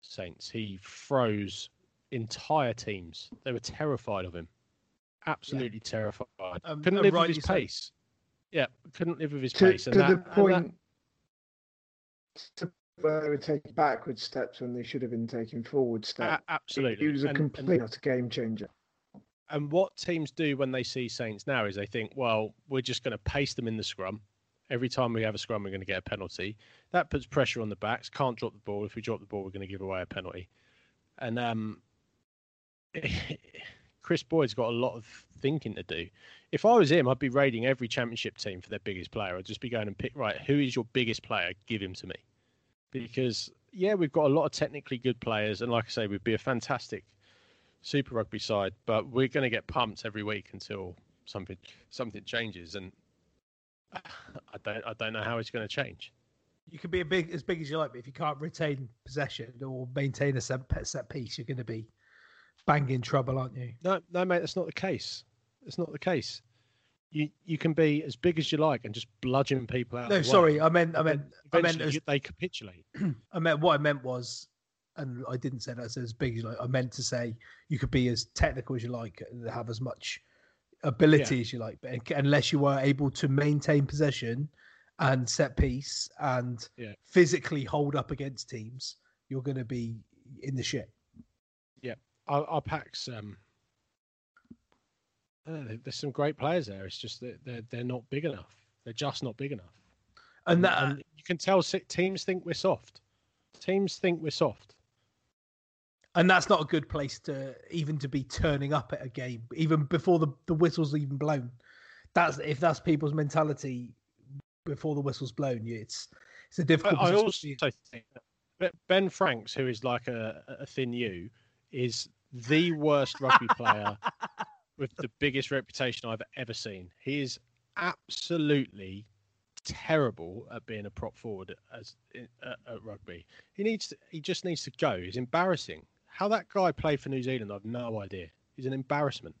Saints. He froze entire teams. They were terrified of him, absolutely yeah. terrified. Um, couldn't live with his pace. Yeah, couldn't live with his to, pace. To that, the point, that... where they were taking backward steps when they should have been taking forward steps. Uh, absolutely, he was a and, complete and, game changer. And what teams do when they see Saints now is they think, well, we're just going to pace them in the scrum. Every time we have a scrum, we're going to get a penalty. That puts pressure on the backs. Can't drop the ball. If we drop the ball, we're going to give away a penalty. And um, Chris Boyd's got a lot of thinking to do. If I was him, I'd be raiding every championship team for their biggest player. I'd just be going and pick right who is your biggest player, give him to me. Because yeah, we've got a lot of technically good players, and like I say, we'd be a fantastic Super Rugby side, but we're going to get pumped every week until something something changes, and I don't I don't know how it's going to change. You can be a big as big as you like, but if you can't retain possession or maintain a set, set piece, you're going to be banging trouble, aren't you? No, no, mate, that's not the case. It's not the case. You you can be as big as you like and just bludgeon people out. No, sorry, I meant I meant I meant as, they capitulate. I meant what I meant was, and I didn't say that as big as you like. I meant to say you could be as technical as you like and have as much ability yeah. as you like, but unless you are able to maintain possession and set piece and yeah. physically hold up against teams, you're going to be in the shit. Yeah, our, our packs. Um, there's some great players there. It's just that they're they're not big enough. They're just not big enough. And that and you can tell teams think we're soft. Teams think we're soft. And that's not a good place to even to be turning up at a game, even before the, the whistle's even blown. That's if that's people's mentality before the whistle's blown. It's it's a difficult. I, I also think Ben Franks, who is like a, a thin you, is the worst rugby player with the biggest reputation I've ever seen. He is absolutely terrible at being a prop forward as at, at rugby. He needs to, he just needs to go. He's embarrassing. How that guy played for New Zealand, I've no idea. He's an embarrassment.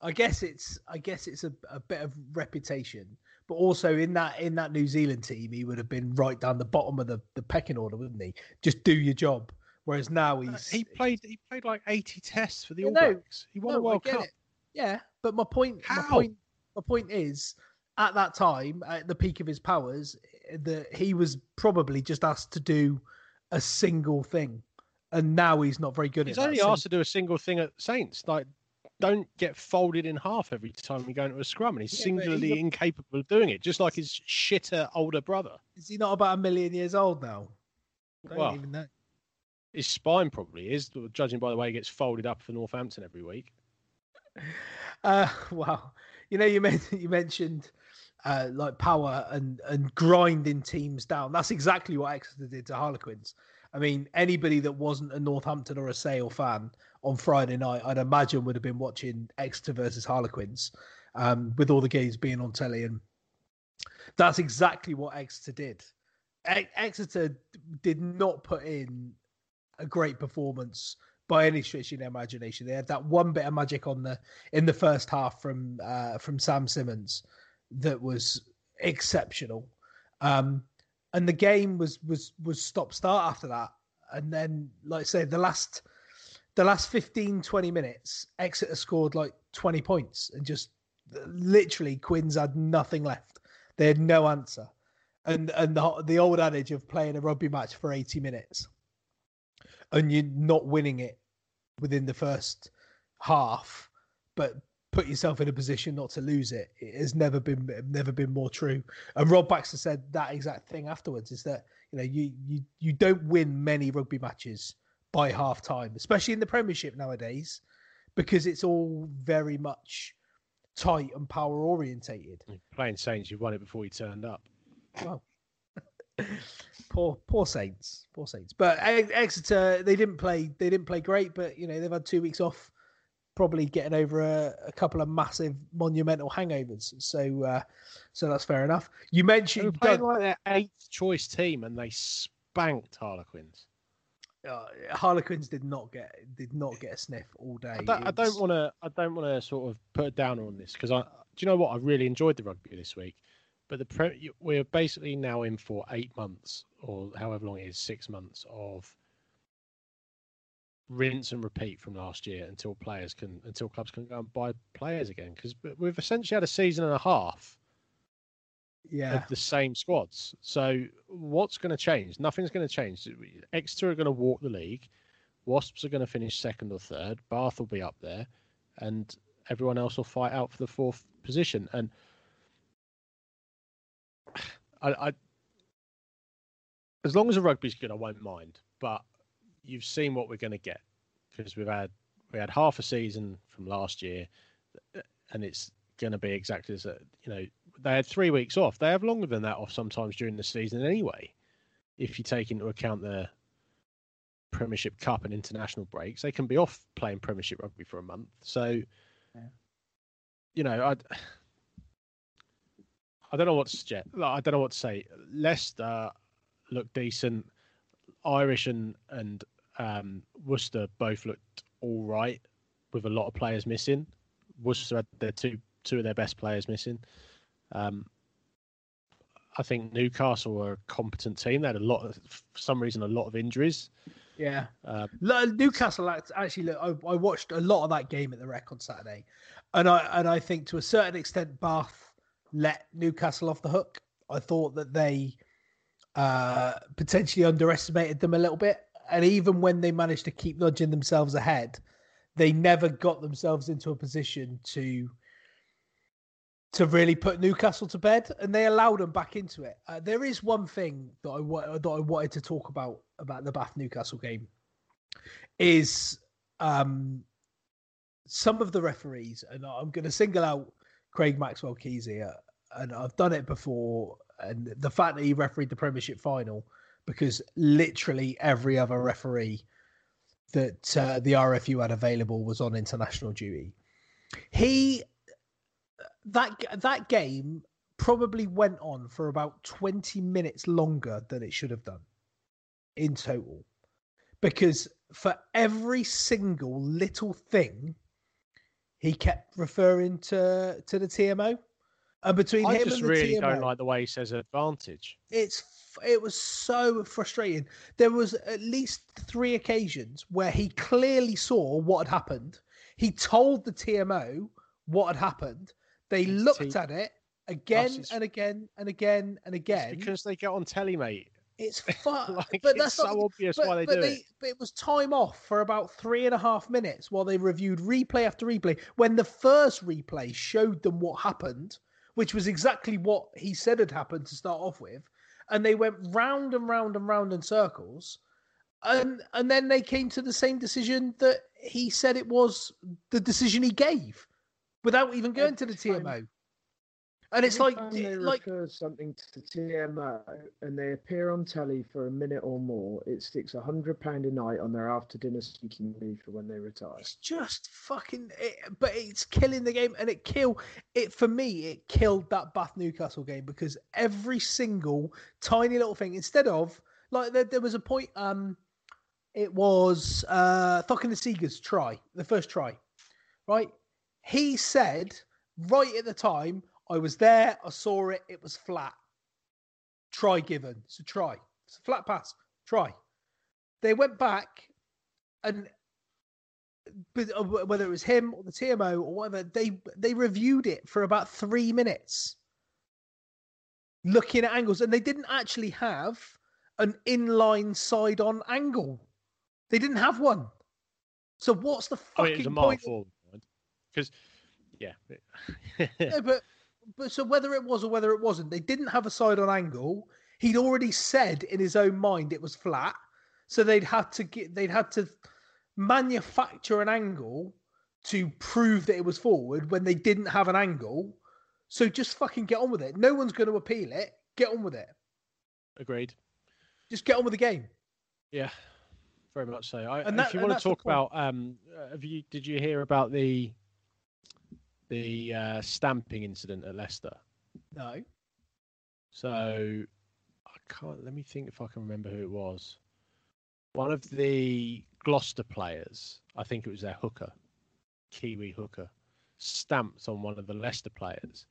I guess it's I guess it's a, a bit of reputation, but also in that in that New Zealand team, he would have been right down the bottom of the, the pecking order, wouldn't he? Just do your job. Whereas now uh, he's he played he played like eighty tests for the All Blacks. He won no, a World Cup. It. Yeah, but my point How? my point my point is at that time, at the peak of his powers, that he was probably just asked to do a single thing, and now he's not very good. At it. He's at only that. asked to do a single thing at Saints. Like don't get folded in half every time we go into a scrum, and he's Yeah, singularly he's a- incapable of doing it, just like his shitter older brother. Is he not about a million years old now? Don't Well, even know. His spine probably is, judging by the way he gets folded up for Northampton every week. Uh, wow. You know, you you mentioned uh, like power and and grinding teams down. That's exactly what Exeter did to Harlequins. I mean, anybody that wasn't a Northampton or a Sale fan on Friday night, I'd imagine would have been watching Exeter versus Harlequins, um, with all the games being on telly, and that's exactly what Exeter did. Exeter did not put in a great performance by any stretch of the imagination. They had that one bit of magic on the in the first half from uh, from Sam Simmonds that was exceptional. Um, and the game was was was stop start after that. And then, like I say, the last the last 15, 20 minutes, Exeter scored like 20 points and just literally Quins had nothing left. They had no answer. And and the the old adage of playing a rugby match for 80 minutes and you're not winning it within the first half, but put yourself in a position not to lose it. It has never been never been more true. And Rob Baxter said that exact thing afterwards: is that you know you you you don't win many rugby matches by half time, especially in the Premiership nowadays, because it's all very much tight and power orientated. Playing Saints, you won it before you turned up. Well, poor poor Saints, poor Saints. But Exeter, they didn't play. They didn't play great. But you know they've had two weeks off, probably getting over a, a couple of massive monumental hangovers. So uh, so that's fair enough. You They were mentioned playing Doug- like their eighth choice team, and they spanked Harlequins. uh, Harlequins did not get did not get a sniff all day. I don't, don't want to. I don't want to sort of put a downer on this because I. Do you know what? I really enjoyed the rugby this week, but the pre, we're basically now in for eight months or however long it is, six months of rinse and repeat from last year until players can until clubs can go and buy players again because we've essentially had a season and a half Yeah, of the same squads. So what's going to change? Nothing's going to change. Exeter are going to walk the league. Wasps are going to finish second or third. Bath will be up there, and everyone else will fight out for the fourth position. And I, I as long as the rugby's good, I won't mind. But you've seen what we're going to get because we've had we had half a season from last year, and it's going to be exactly as you know they had three weeks off. They have longer than that off sometimes during the season anyway. If you take into account the Premiership Cup and international breaks, they can be off playing Premiership rugby for a month. So, you know, I I don't know what to suggest. like, I don't know what to say. Leicester looked decent. Irish and and um, Worcester both looked all right with a lot of players missing. Worcester had their two two of their best players missing. Um, I think Newcastle were a competent team. They had a lot of, for some reason, a lot of injuries. yeah. Lo- Newcastle actually look. I, I watched a lot of that game at the Rec on Saturday, and I and I think to a certain extent Bath let Newcastle off the hook. I thought that they uh, potentially underestimated them a little bit, and even when they managed to keep nudging themselves ahead, they never got themselves into a position to to really put Newcastle to bed, and they allowed them back into it. Uh, there is one thing that I wa- that I wanted to talk about about the Bath Newcastle game is um, some of the referees, and I'm going to single out Craig Maxwell Keys here, and I've done it before, and the fact that he refereed the Premiership final because literally every other referee that uh, the RFU had available was on international duty. He that that game probably went on for about 20 minutes longer than it should have done in total because for every single little thing he kept referring to to the TMO and between I him just and the really TMO don't like the way he says advantage. it's it was so frustrating. There was at least three occasions where he clearly saw what had happened. He told the TMO what had happened. They looked at it again and again and again and It's again. because they get on telly, mate. It's fun, Like, but that's so not, obvious but, why they but do they, it. But it was time off for about three and a half minutes while they reviewed replay after replay. When the first replay showed them what happened, which was exactly what he said had happened to start off with, and they went round and round and round in circles, and and then they came to the same decision that he said it was the decision he gave, without even going to the TMO. And it's Every like, they like refer something to TMO and they appear on telly for a minute or more, it sticks a hundred pound a night on their after dinner speaking fee for when they retire. It's just fucking. It, but it's killing the game, and it kill it for me. It killed that Bath Newcastle game because every single tiny little thing, instead of like there, there was a point. Um, it was uh Thockin the Seagers try the first try, right? He said right at the time, I was there, I saw it, it was flat. Try given, so try. It's a flat pass. Try. They went back and uh, wh- whether it was him or the TMO or whatever, they they reviewed it for about three minutes, looking at angles, and they didn't actually have an inline side-on angle. They didn't have one. So what's the I fucking mean, a mile point? because, yeah, Yeah, but but so whether it was or whether it wasn't, they didn't have a side-on angle. He'd already said in his own mind it was flat, so they'd had to get they'd had to manufacture an angle to prove that it was forward when they didn't have an angle. So just fucking get on with it. No one's going to appeal it. Get on with it. agreed. Just get on with the game. Yeah, very much so. I, And that- if you want to talk about, um, uh, have you did you hear about the the uh, stamping incident at Leicester? No. So I can't. Let me think if I can remember who it was. One of the Gloucester players, I think it was their hooker, Kiwi hooker, stamped on one of the Leicester players.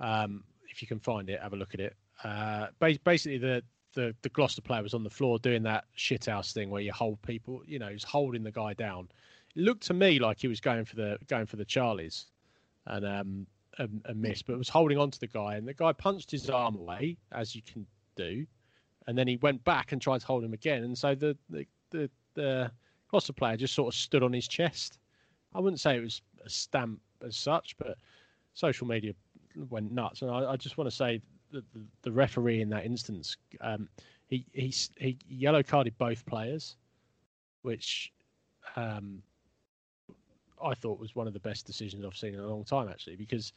Um, if you can find it, have a look at it. Uh, basically, the, the the Gloucester player was on the floor doing that shithouse thing where you hold people. You know, he's holding the guy down. It looked to me like he was going for the going for the Charlies, and um missed, but was holding on to the guy, and the guy punched his arm away as you can do, and then he went back and tried to hold him again, and so the the the, the Gloucester player just sort of stood on his chest. I wouldn't say it was a stamp as such, but social media went nuts, and I, I just want to say that the, the referee in that instance, um, he he he yellow carded both players, which um, I thought was one of the best decisions I've seen in a long time, actually, because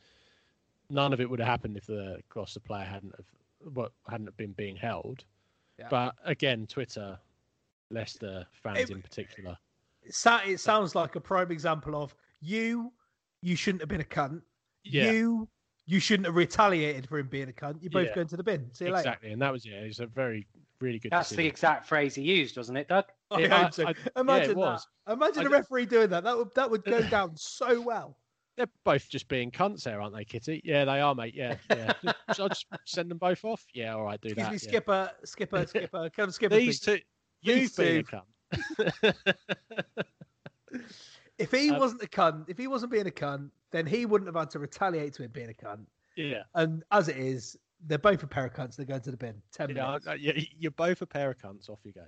none of it would have happened if the Gloucester player hadn't have what hadn't been being held. Yeah. But again, Twitter, Leicester fans It- in particular, It, it sounds like a prime example of you. You shouldn't have been a cunt. Yeah. You. You shouldn't have retaliated for him being a cunt. You're both Yeah. going to the bin. See you later. exactly, and that was yeah, it was a very really good. That's the decision. exact phrase he used, wasn't it, Doug? I Yeah, hope so. I- I- yeah, Imagine it that. Imagine I a d- referee doing that. That would that would go down so well. They're both just being cunts there, aren't they, Kitty? Yeah, they are, mate. Yeah, yeah. Shall I just send them both off? Yeah, all right, do Excuse that. me, yeah. skipper, skipper, skipper. Come skipper. These please. two, you've These been a two. cunt. If he Um, wasn't a cunt, if he wasn't being a cunt, then he wouldn't have had to retaliate to him being a cunt. yeah, And as it is, they're both a pair of cunts. They're going to the bin. Ten yeah, minutes. I- yeah. You're both a pair of cunts. Off you go.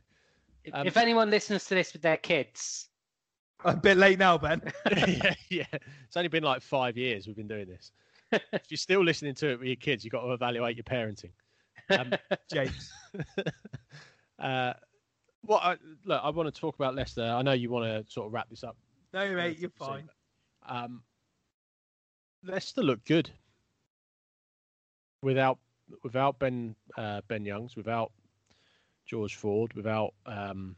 If- Um, if anyone listens to this with their kids, A bit late now, Ben. yeah, yeah. It's only been like five years we've been doing this. if you're still listening to it with your kids, you've got to evaluate your parenting. Um, James. uh, what I, look, I want to talk about Leicester. I know you want to sort of wrap this up. No, mate, you're fine. but, Um, Leicester look good without without Ben uh, Ben Youngs, without George Ford, without um,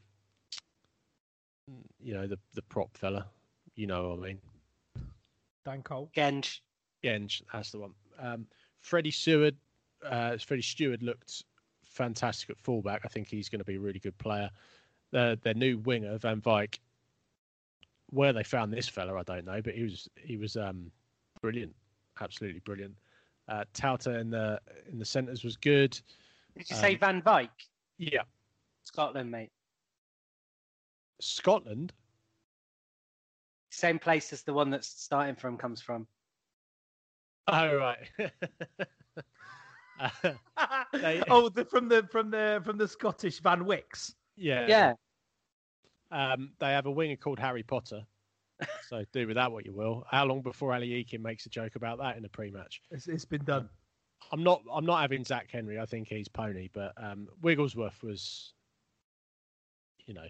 you know the the prop fella. You know what I mean. Dan Cole. Genge, Genge, that's the one. Um, Freddie Seward, uh, Freddie Steward looked fantastic at fullback. I think he's going to be a really good player. Their their new winger Van Wyk. Where they found this fella, I don't know, but he was he was um, brilliant, absolutely brilliant. Uh, Tauta in the in the centres was good. did you say Um, Van Dyke? Yeah, Scotland, mate. Scotland. Same place as the one that's starting from comes from. Oh right. They- oh, the, from the from the from the Scottish Van Wicks. yeah, Yeah. Um, they have a winger called Harry Potter. So do with that what you will. How long before Ali Eykyn makes a joke about that in the pre-match? It's, it's been done. I'm not. I'm not having Zack Henry. I think he's pony, but um, Wigglesworth was, you know,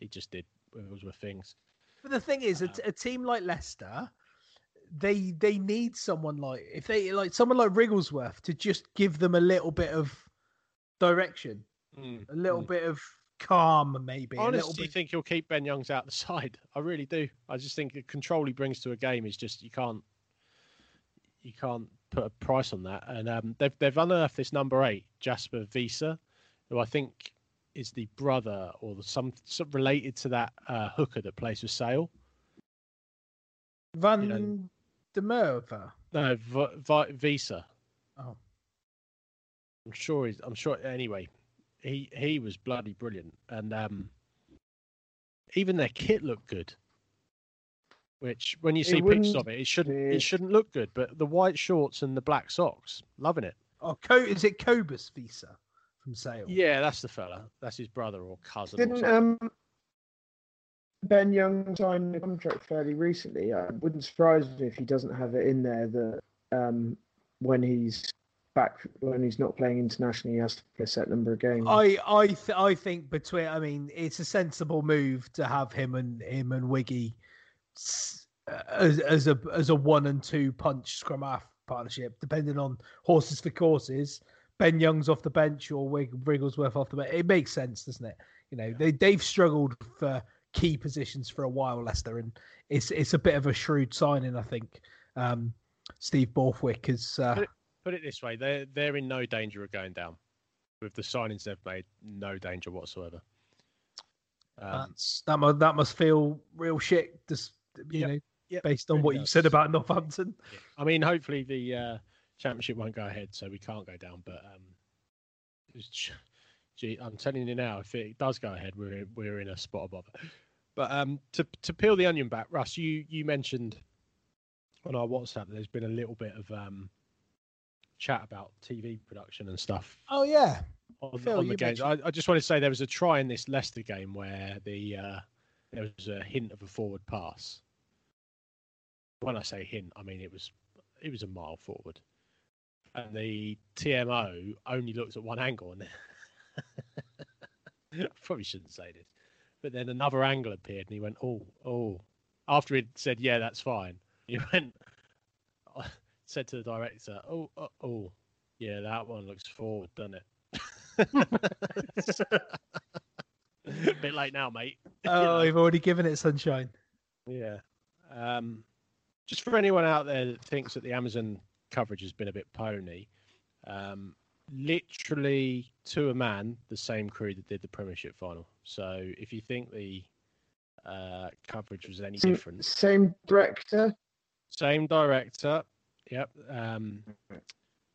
he just did Wigglesworth things. But the thing is, a, t- a team like Leicester, they they need someone like if they like someone like Wigglesworth to just give them a little bit of direction, Mm, a little mm. bit of calm, maybe. I a little honestly think he'll keep Ben Youngs out the side. I really do. I just think the control he brings to a game is just you can't you can't put a price on that. And um, they've they've unearthed this number eight, Jasper Wiese, who I think is the brother or the, some, some related to that uh, hooker that plays for Sale. Van you know- de Merwe. No, v- v- Wiese. Oh, I'm sure he's. I'm sure. Anyway, he he was bloody brilliant, and um, even their kit looked good. Which, when you It see pictures of it, it shouldn't be- it shouldn't look good. But the white shorts and the black socks, loving it. oh, Co- is it Cobus Wiese from Sale? Yeah, that's the fella. That's his brother or cousin. Didn't something. um Ben Young signed a contract fairly recently? I wouldn't surprise me if he doesn't have it in there that um when he's back when he's not playing internationally he has to play a set number of games. I I th- I think between I mean it's a sensible move to have him and him and Wiggy as as a as a one and two punch scrum half partnership, depending on horses for courses. Ben Youngs off the bench or Wig- Wigglesworth off the bench. It makes sense, doesn't it? You know they they've struggled for key positions for a while, Leicester, and it's it's a bit of a shrewd signing, I think. Um, Steve Borthwick is. Uh, Put it, this way: they're they're in no danger of going down with the signings they've made. No danger whatsoever. Um, That's that must that must feel real shit. Just you Yep, know, yep, based on really what you said about Northampton. I mean, hopefully the uh, championship won't go ahead, so we can't go down. But um, gee, I'm telling you now, if it does go ahead, we're we're in a spot above it. But um, to to peel the onion back, Russ, you you mentioned on our WhatsApp that there's been a little bit of um, chat about TV production and stuff Oh yeah, on, Phil, on the games. I, I just want to say there was a try in this Leicester game where the uh, there was a hint of a forward pass. When I say hint, I mean it was it was a mile forward, and the TMO only looked at one angle, and I probably shouldn't say this, but then another angle appeared, and he went, "Oh, oh." After he'd said, "Yeah, that's fine," he went, said to the director, "Oh, oh, oh, yeah, that one looks forward, doesn't it?" A bit late now, mate. You oh, know. we've already given it sunshine. Yeah. Um, just for anyone out there that thinks that the Amazon coverage has been a bit pony, um, literally to a man, the same crew that did the Premiership final. So if you think the uh, coverage was any Same- different, Same director. same director, yep, um,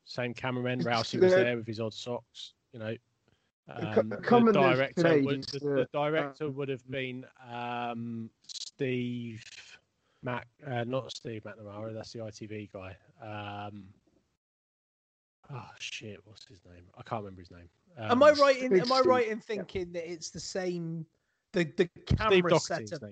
same cameraman. Rousey was there with his odd socks, you know. Um, the director would the, the- the director would have been um, Steve Mac, uh, not Steve McNamara. That's the ITV guy. Um, oh shit, what's his name? I can't remember his name. am I Um, right in Am I right in yeah. thinking that it's the same? The the Steve camera Doherty, his setup.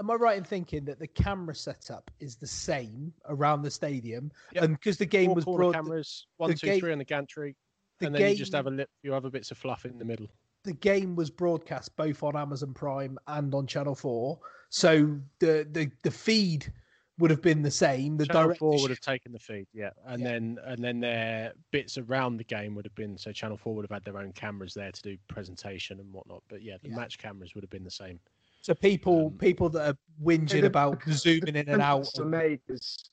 Am I right in thinking that the camera setup is the same around the stadium? Yep. And because the game Four was broad, cameras, one, two, three game- on the gantry, the and then you just have a lip, few other bits of fluff in the middle. the game was broadcast both on Amazon Prime and on Channel Four, so the the, the feed would have been the same. The Channel Four would have taken the feed, yeah, and Yeah. then and then their bits around the game would have been so Channel Four would have had their own cameras there to do presentation and whatnot. But yeah, the Yeah. match cameras would have been the same. So people um, people that are whinging the- about zooming in and out. attempts are is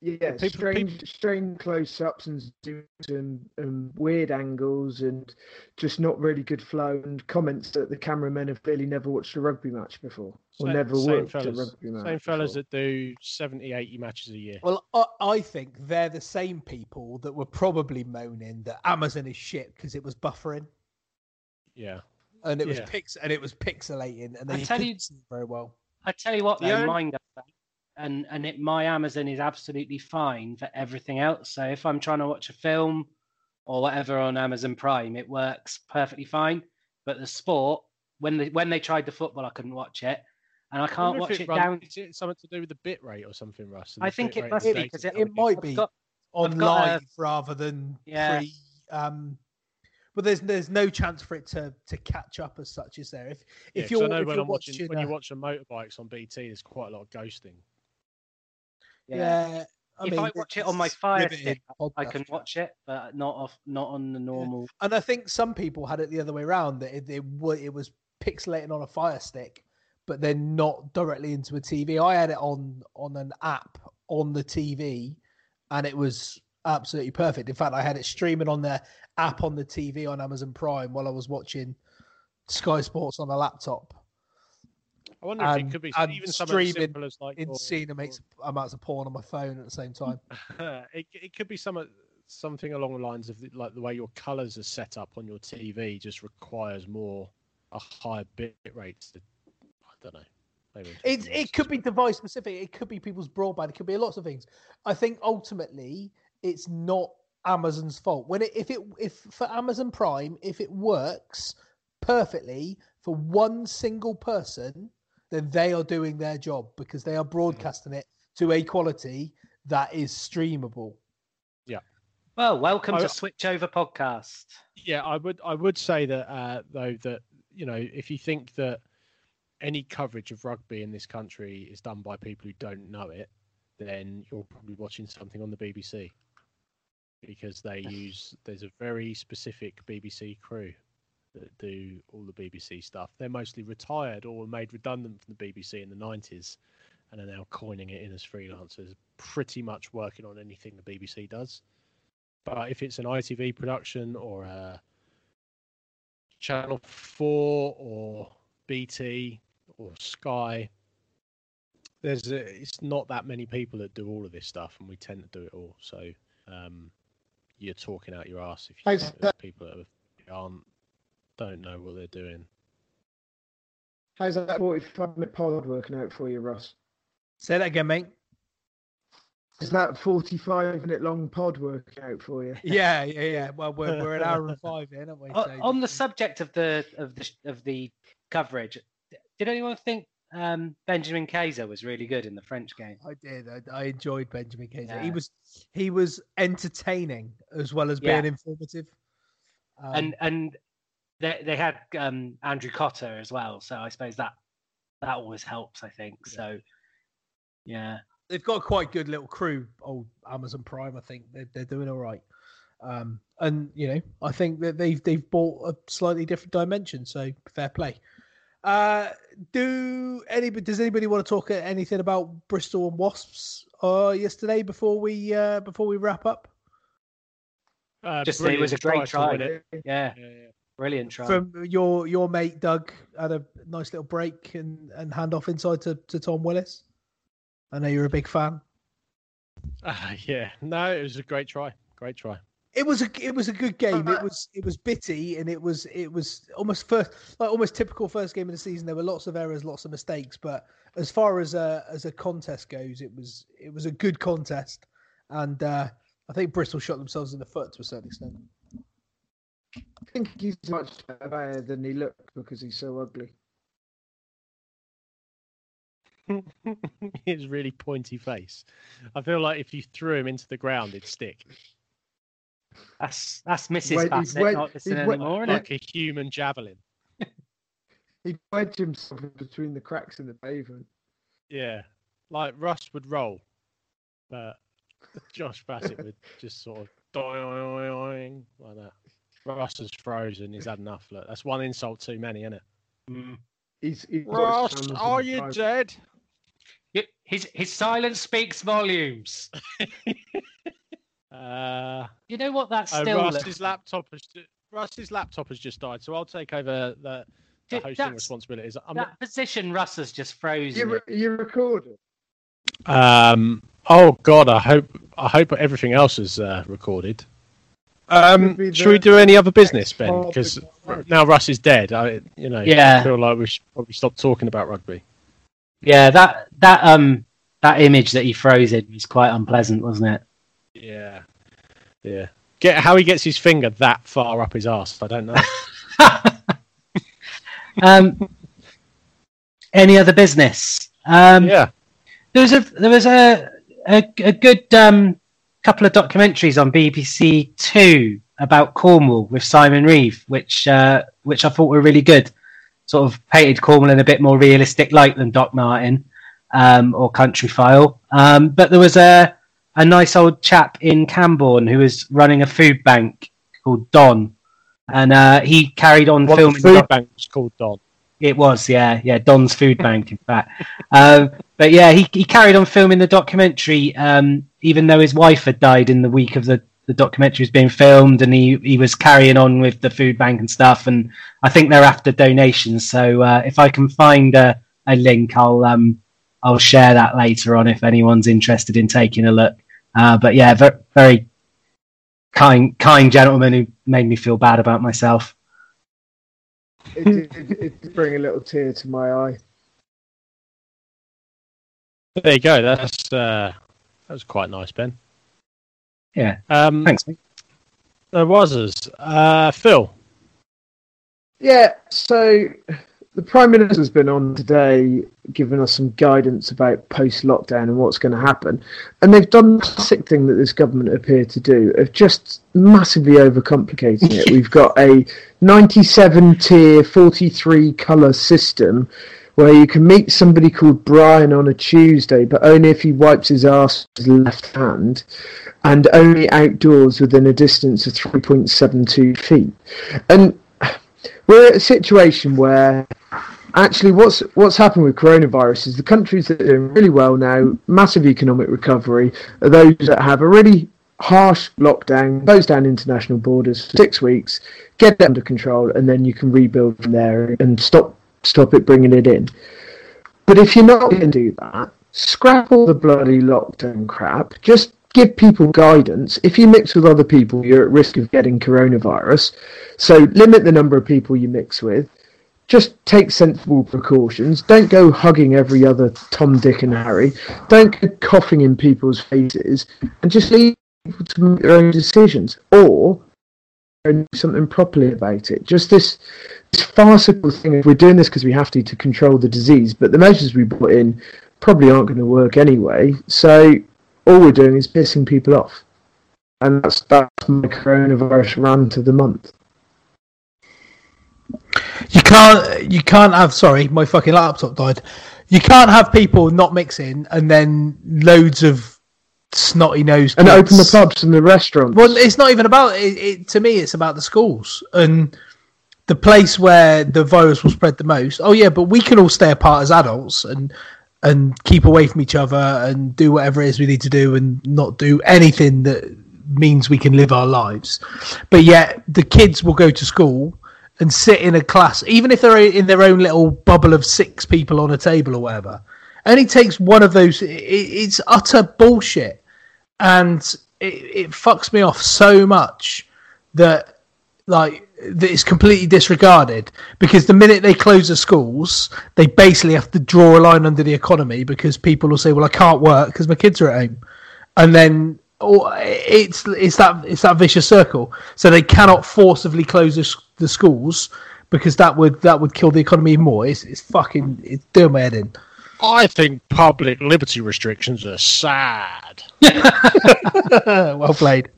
yeah, people- strange, strange close-ups and zooms and, and weird angles and just not really good flow and comments that the cameramen have clearly never watched a rugby match before or Same- never same watched a rugby match. Same fellas before. that do 70, 80 matches a year. Well, I, I think they're the same people that were probably moaning that Amazon is shit because it was buffering Yeah, and it was Yeah. pix and it was pixelating and I they tell couldn't you- very well. I tell you what, though, only- mine does that. And and it, my Amazon is absolutely fine for everything else. So if I'm trying to watch a film or whatever on Amazon Prime, it works perfectly fine. But the sport, when they when they tried the football, I couldn't watch it, and I I can't wonder if watch it run- down. Is it something to do with the bit rate or something, Russ? I think it must be because it, It might be got- on got a- live rather than Yeah. pre. Um, but there's there's no chance for it to to catch up as such, is there? If Yeah, you're, I know if when you're I'm watching, when uh, you watch the motorbikes on BT, there's quite a lot of ghosting. yeah, I if mean, I watch it on my it's Fire Stick, I can chat. watch it, but not off, not on the normal. And I think some people had it the other way around that it, it, it was pixelating on a Fire Stick, but then not directly into a TV. I had it on on an app on the TV, and it was absolutely perfect. In fact, I had it streaming on the app on the TV on Amazon Prime while I was watching Sky Sports on a laptop. I wonder if it could be and even something as streaming simple as like Insane amounts amounts of porn on my phone at the same time. it, it could be some something along the lines of the, like the way your colors are set up on your TV just requires more a higher bit rate. To, I don't know. Maybe It it could be device specific. It could be people's broadband. It could be lots of things. I think ultimately it's not Amazon's fault. When it if it if for Amazon Prime if it works perfectly for one single person, then they are doing their job because they are broadcasting it to a quality that is streamable. Yeah. Well, welcome I- to Switch Over Podcast. Yeah, I would I would say that uh, though that you know if you think that any coverage of rugby in this country is done by people who don't know it, then you're probably watching something on the BBC because they use there's a very specific BBC crew that do all the BBC stuff. They're mostly retired or were made redundant from the BBC in the 90s and are now coining it in as freelancers, pretty much working on anything the BBC does. But if it's an ITV production or a Channel 4 or BT or Sky, there's a, it's not that many people that do all of this stuff, and we tend to do it all. So um, you're talking out your ass if you How's that- that people that aren't don't know what they're doing. How's that 45 minute pod working out for you, Ross? Say that again, mate. Is that 45 minute long pod working out for you? Yeah, yeah, yeah. Well, we're we're an hour and five in, aren't we? O- So- on the subject of the of the of the coverage, did anyone think um, Benjamin Kayser was really good in the French game? I did. I, I enjoyed Benjamin Kayser. He was he was entertaining as well as Yeah. being informative. Um, and and they they had um, Andrew Cotter as well, so I suppose that that always helps. I think so. Yeah, they've got quite good little crew. Old Amazon Prime, I think they're, they're doing all right. Um, and you know, I think that they've they've bought a slightly different dimension. So fair play. Uh, do anybody does anybody want to talk anything about Bristol and Wasps uh, yesterday before we uh, before we wrap up? Uh, just say it was a great try try. it. Yeah, Yeah, yeah. brilliant try. From your your mate Doug had a nice little break and and hand off inside to, to Tom Willis. I know you're a big fan. Ah, yeah, no, it was a great try. Great try. It was a it was a good game. It was it was bitty and it was it was almost first like almost typical first game of the season. There were lots of errors, lots of mistakes, but as far as a as a contest goes, it was it was a good contest, and uh, I think Bristol shot themselves in the foot to a certain extent. I think he's much better than he looked because he's so ugly. His really pointy face. I feel like if you threw him into the ground, it'd stick That's that's Mrs. Wait, Bassett wait- not listening he's wait- anymore, isn't like a human javelin. He wedged himself in between the cracks in the pavement. Yeah, like Russ would roll, but Josh Bassett would just sort of doing like that. Russ is frozen. He's had enough. Look, that's one insult too many, isn't it? Mm. He's, he's got Ross, Amazon are you Prime. dead? Y- His his silence speaks volumes. Uh, You know what? That oh, still Russ's looks. laptop has Russ's laptop has just died, so I'll take over the, the Dude, hosting responsibilities. I'm That position, Russ has just frozen. You, re- you recorded? Um. Oh God, I hope I hope everything else is uh, recorded. Um, Could be should we do any other business, Ben? Because now Russ is dead. I, you know, Yeah. I feel like we should probably stop talking about rugby. Yeah, that that um that image that he froze in was quite unpleasant, wasn't it? Yeah, yeah. get how he gets his finger that far up his ass. I don't know. Um, any other business? Um, yeah. There was a there was a a, a good um, couple of documentaries on BBC Two about Cornwall with Simon Reeve, which uh, which I thought were really good. Sort of painted Cornwall in a bit more realistic light than Doc Martin um, or Countryfile. Um, but there was a a nice old chap in Camborne who was running a food bank called Don, and uh, he carried on What the filming. food bank was called Don. it was, yeah, yeah, Don's Food Bank, in fact. Um, but yeah, he, he carried on filming the documentary, um, even though his wife had died in the week of the, the documentary was being filmed, and he, he was carrying on with the food bank and stuff. And I think they're after donations, so uh, if I can find a, a link, I'll um, I'll share that later on if anyone's interested in taking a look. Uh, but yeah, very, very kind kind gentleman who made me feel bad about myself. It did, it, it did bring a little tear to my eye. There you go. That's uh, that was quite nice, Ben. Yeah, Um, thanks. mate. There was us. Uh, Phil. Yeah, so the Prime Minister's been on today giving us some guidance about post lockdown and what's going to happen. And they've done the classic thing that this government appear to do of just massively overcomplicating it. We've got a 97 tier, 43 colour system where you can meet somebody called Brian on a Tuesday, but only if he wipes his ass with his left hand and only outdoors within a distance of 3.72 feet. And we're at a situation where actually what's what's happened with coronavirus is the countries that are doing really well now, massive economic recovery, are those that have a really harsh lockdown, close down international borders for six weeks, get it under control, and then you can rebuild from there and stop stop it bringing it in. But if you're not going to do that, scrap all the bloody lockdown crap. Just give people guidance. If you mix with other people, you're at risk of getting coronavirus. So limit the number of people you mix with. Just take sensible precautions. Don't go hugging every other Tom, Dick, and Harry. Don't go coughing in people's faces, and just leave people to make their own decisions. Or do something properly about it. Just this, this farcical thing. of We're doing this because we have to to control the disease, but the measures we put in probably aren't going to work anyway. So all we're doing is pissing people off, and that's that's my coronavirus rant of the month. You can't. You can't have. Sorry, my fucking laptop died. You can't have people not mixing and then loads of snotty nose And open the pubs and the restaurants. Well, it's not even about it, it. To me, it's about the schools and the place where the virus will spread the most. Oh yeah, but we can all stay apart as adults and and keep away from each other and do whatever it is we need to do and not do anything that means we can live our lives. But yet the kids will go to school and sit in a class, even if they're in their own little bubble of six people on a table or whatever. Only takes one of those. It, it's utter bullshit, and it, it fucks me off so much that like that it's completely disregarded because the minute they close the schools, they basically have to draw a line under the economy because people will say, "Well, I can't work because my kids are at home," and then or it's it's that it's that vicious circle. So they cannot forcibly close the, the schools because that would that would kill the economy even more. It's it's fucking it's doing my head in. I think public liberty restrictions are sad. well played.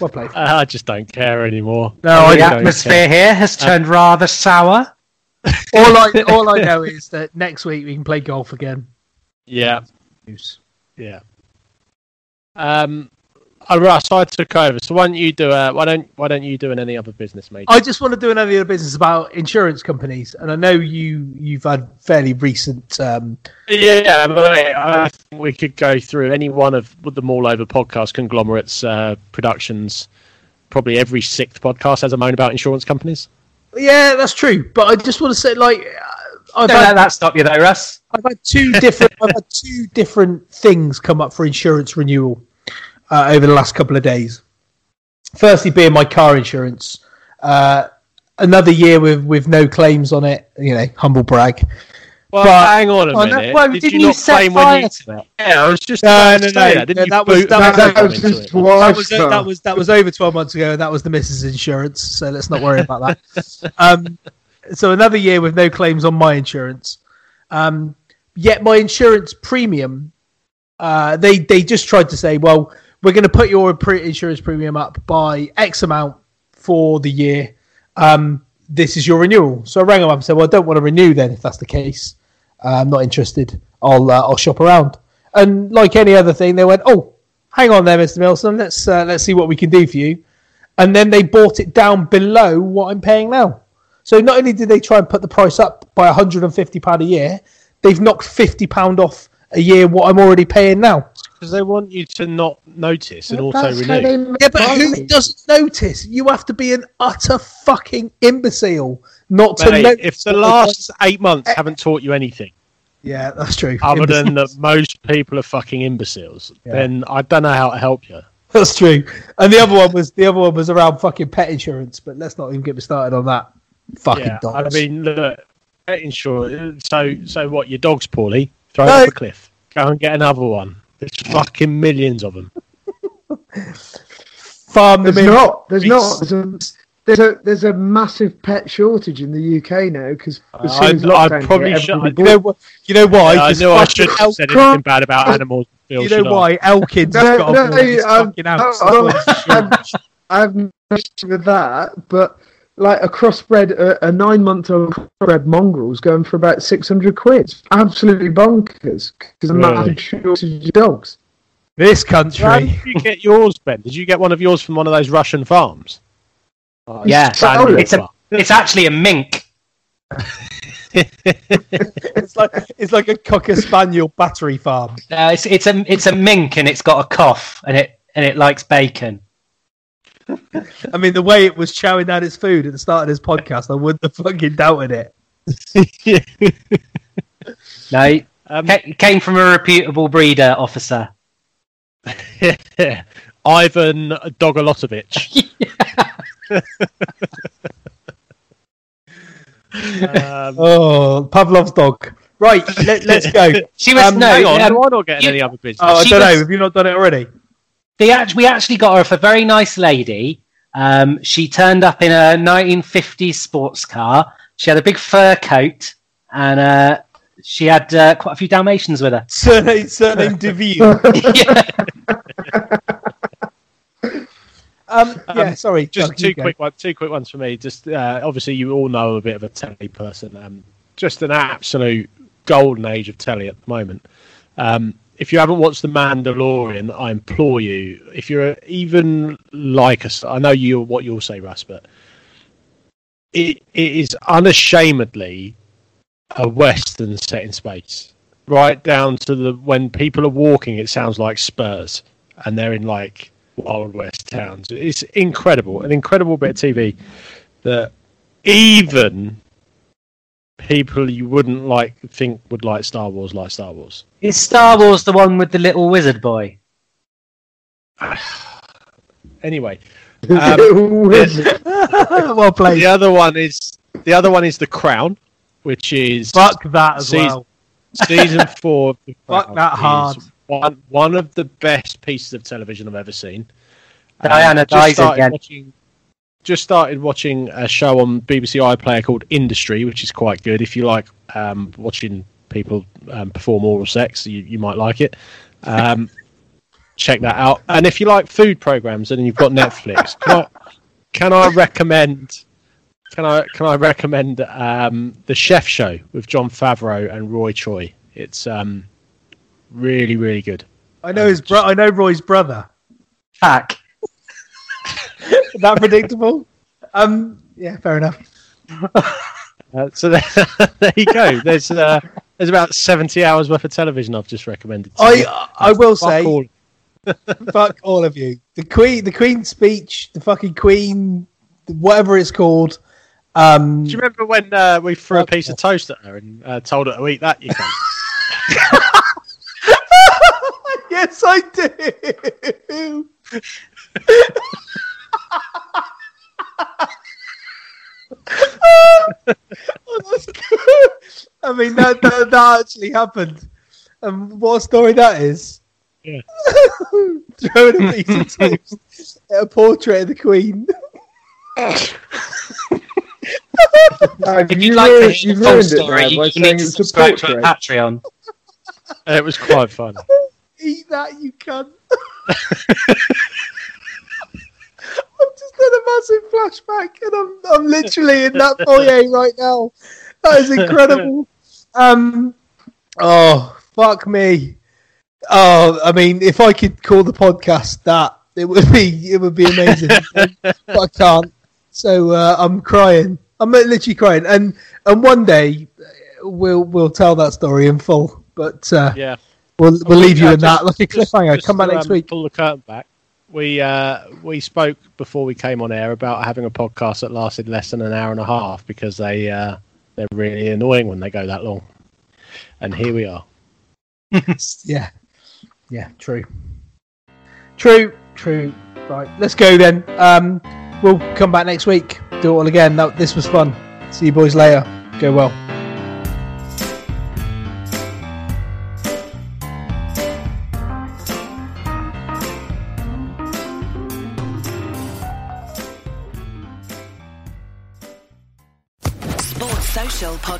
Well played. Uh, I just don't care anymore. No, I I really the don't atmosphere care. here has uh, turned rather sour. all I all I know is that next week we can play golf again. Yeah, News. yeah. Um, oh, Russ, I took over. So why don't you do? Uh, why don't Why don't you do in any other business, mate? I just want to do another other business about insurance companies, and I know you you've had fairly recent. Um, Yeah, I think we could go through any one of the MaulOver podcast conglomerates uh, productions. Probably every sixth podcast has a moan about insurance companies. yeah, that's true, but I just want to say like I've Don't let had, that stop you, though, Russ. I've had two different I've had two different things come up for insurance renewal uh, over the last couple of days. Firstly, being my car insurance, uh, another year with with no claims on it. You know, humble brag. Well, But- hang on a Oh, no, minute. well, Did didn't you you not set claim when fire you? to it? Yeah, I was just No, about no, to say no, that. Didn't no, you that was- boot that was- that was into his it? that was that was that was over twelve months ago, and that was the Mrs. Insurance. So let's not worry about that. um, so another year with no claims on my insurance. Um, yet my insurance premium, uh, they they just tried to say, well, we're going to put your pre- insurance premium up by X amount for the year. Um, this is your renewal. So I rang them up and said, well, I don't want to renew then if that's the case. Uh, I'm not interested. I'll uh, I'll shop around. And like any other thing, they went, oh, hang on there, Mr. Milson. Let's uh, let's see what we can do for you. And then they bought it down below what I'm paying now. So not only did they try and put the price up by 150 pound a year, they've knocked 50 pound off a year what I'm already paying now. Because they want you to not notice and also That's renew. Yeah, but who doesn't notice? You have to be an utter fucking imbecile not to Mate, notice. if the last eight months haven't taught you anything yeah, that's true. other than Imbeciles. that most people are fucking imbeciles, Yeah. then I don't know how to help you. That's true. And the other one was the other one was around fucking pet insurance, but let's not even get me started on that. Fucking Yeah, I mean, look, pet insurance. So, so what? Your dog's poorly. Throw No. it off a cliff. Go and get another one. There's fucking millions of them. farm them There's in. not. There's not. There's a, there's a there's a massive pet shortage in the UK now because as uh, soon as I- I probably hit, should- You know, bought- wh- you know why? Yeah, I 'Cause knew I shouldn't have said Elkin- anything bad about animals. Bill, You know why? Elkin's No, got no, a board his I'm- fucking. I'm- That's why. I've no issue with that, but like a crossbred, a, a nine-month-old crossbred mongrel's going for about six hundred quid. Absolutely bonkers because I'm Really? not shortage of dogs. This How country. did you get yours, Ben? Did you get one of yours from one of those Russian farms? Oh, Yeah, Spaniel it's a it's actually a mink. it's like it's like a cocker spaniel battery farm. Uh, it's it's a it's a mink and it's got a cough and it and it likes bacon. I mean, the way it was chowing down its food at the start of this podcast, I wouldn't have fucking doubted it. No, Um, ca- came from a reputable breeder officer. Ivan Dogolotovich. um, Oh, Pavlov's dog. Right, let, let's go. She was Um, no. hang on, um, why not getting you- any other business? Oh, I don't know. Have you not done it already? They act- we actually got her off a very nice lady. Um, she turned up in a 1950s sports car. She had a big fur coat, and uh, she had uh, quite a few Dalmatians with her. Surname, surname Deville. yeah. Um, yeah, Um, sorry. just two quick ones. Two quick ones for me. Just uh, obviously, you all know I'm a bit of a telly person. Um, just an absolute golden age of telly at the moment. If you haven't watched The Mandalorian, I implore you. If you're even like us, I know you what you'll say, Russ, but it, it is unashamedly a western set in space, right down to the when people are walking, it sounds like Spurs, and they're in like Wild West towns. It's incredible, an incredible bit of TV that even people you wouldn't like think would like Star Wars like Star Wars. Is Star Wars the one with the little wizard boy? Anyway, um, Wizard. well played. the other one is the other one is The Crown, which is Fuck that as Season- well. season four. of The Fuck that hard. One one of the best pieces of television I've ever seen. Diana Um, dies again. Watching, just started watching a show on BBC iPlayer called Industry, which is quite good. If you like um, watching people um, perform oral sex, you, you might like it. Um, check that out. And if you like food programs and you've got Netflix, can I, can I recommend? Can I can I recommend um, the Chef Show with Jon Favreau and Roy Choi? It's um, really really good. I know his bro- I know Roy's brother. Fuck. that predictable? Um, yeah, fair enough. Uh, so there, there you go. There's uh, there's about seventy hours worth of television I've just recommended. to you. I I will Fuck say, all. fuck all of you. The Queen, the Queen's speech, the fucking Queen, whatever it's called. Um, Do you remember when uh, we threw a piece of toast at her and uh, told her to eat that? You can. yes, I do. That's good. I mean, that, that, that actually happened. And what a story that is. Yeah. Throwing a piece of toast at a portrait of the Queen. If you you'd like to ruined- hear you the full it story, now you by can saying link it's a subscribe to our. Patreon. It was quite fun. Eat that, you cunt. Just had a massive flashback, and I'm I'm literally in that foyer right now. That is incredible. Um, oh fuck me. Oh, I mean, if I could call the podcast that, it would be it would be amazing, but I can't. So uh, I'm crying. I'm literally crying, and and one day we'll we'll tell that story in full. But uh, Yeah. We'll we'll leave you in that just- like a cliffhanger. Come back next um, week. Pull the curtain back. We uh, we spoke before we came on air about having a podcast that lasted less than an hour and a half because they uh, they're really annoying when they go that long. And here we are. yeah, yeah, true, true, true. Right, let's go then. Um, we'll come back next week. Do it all again. That, this was fun. See you boys later. Go well.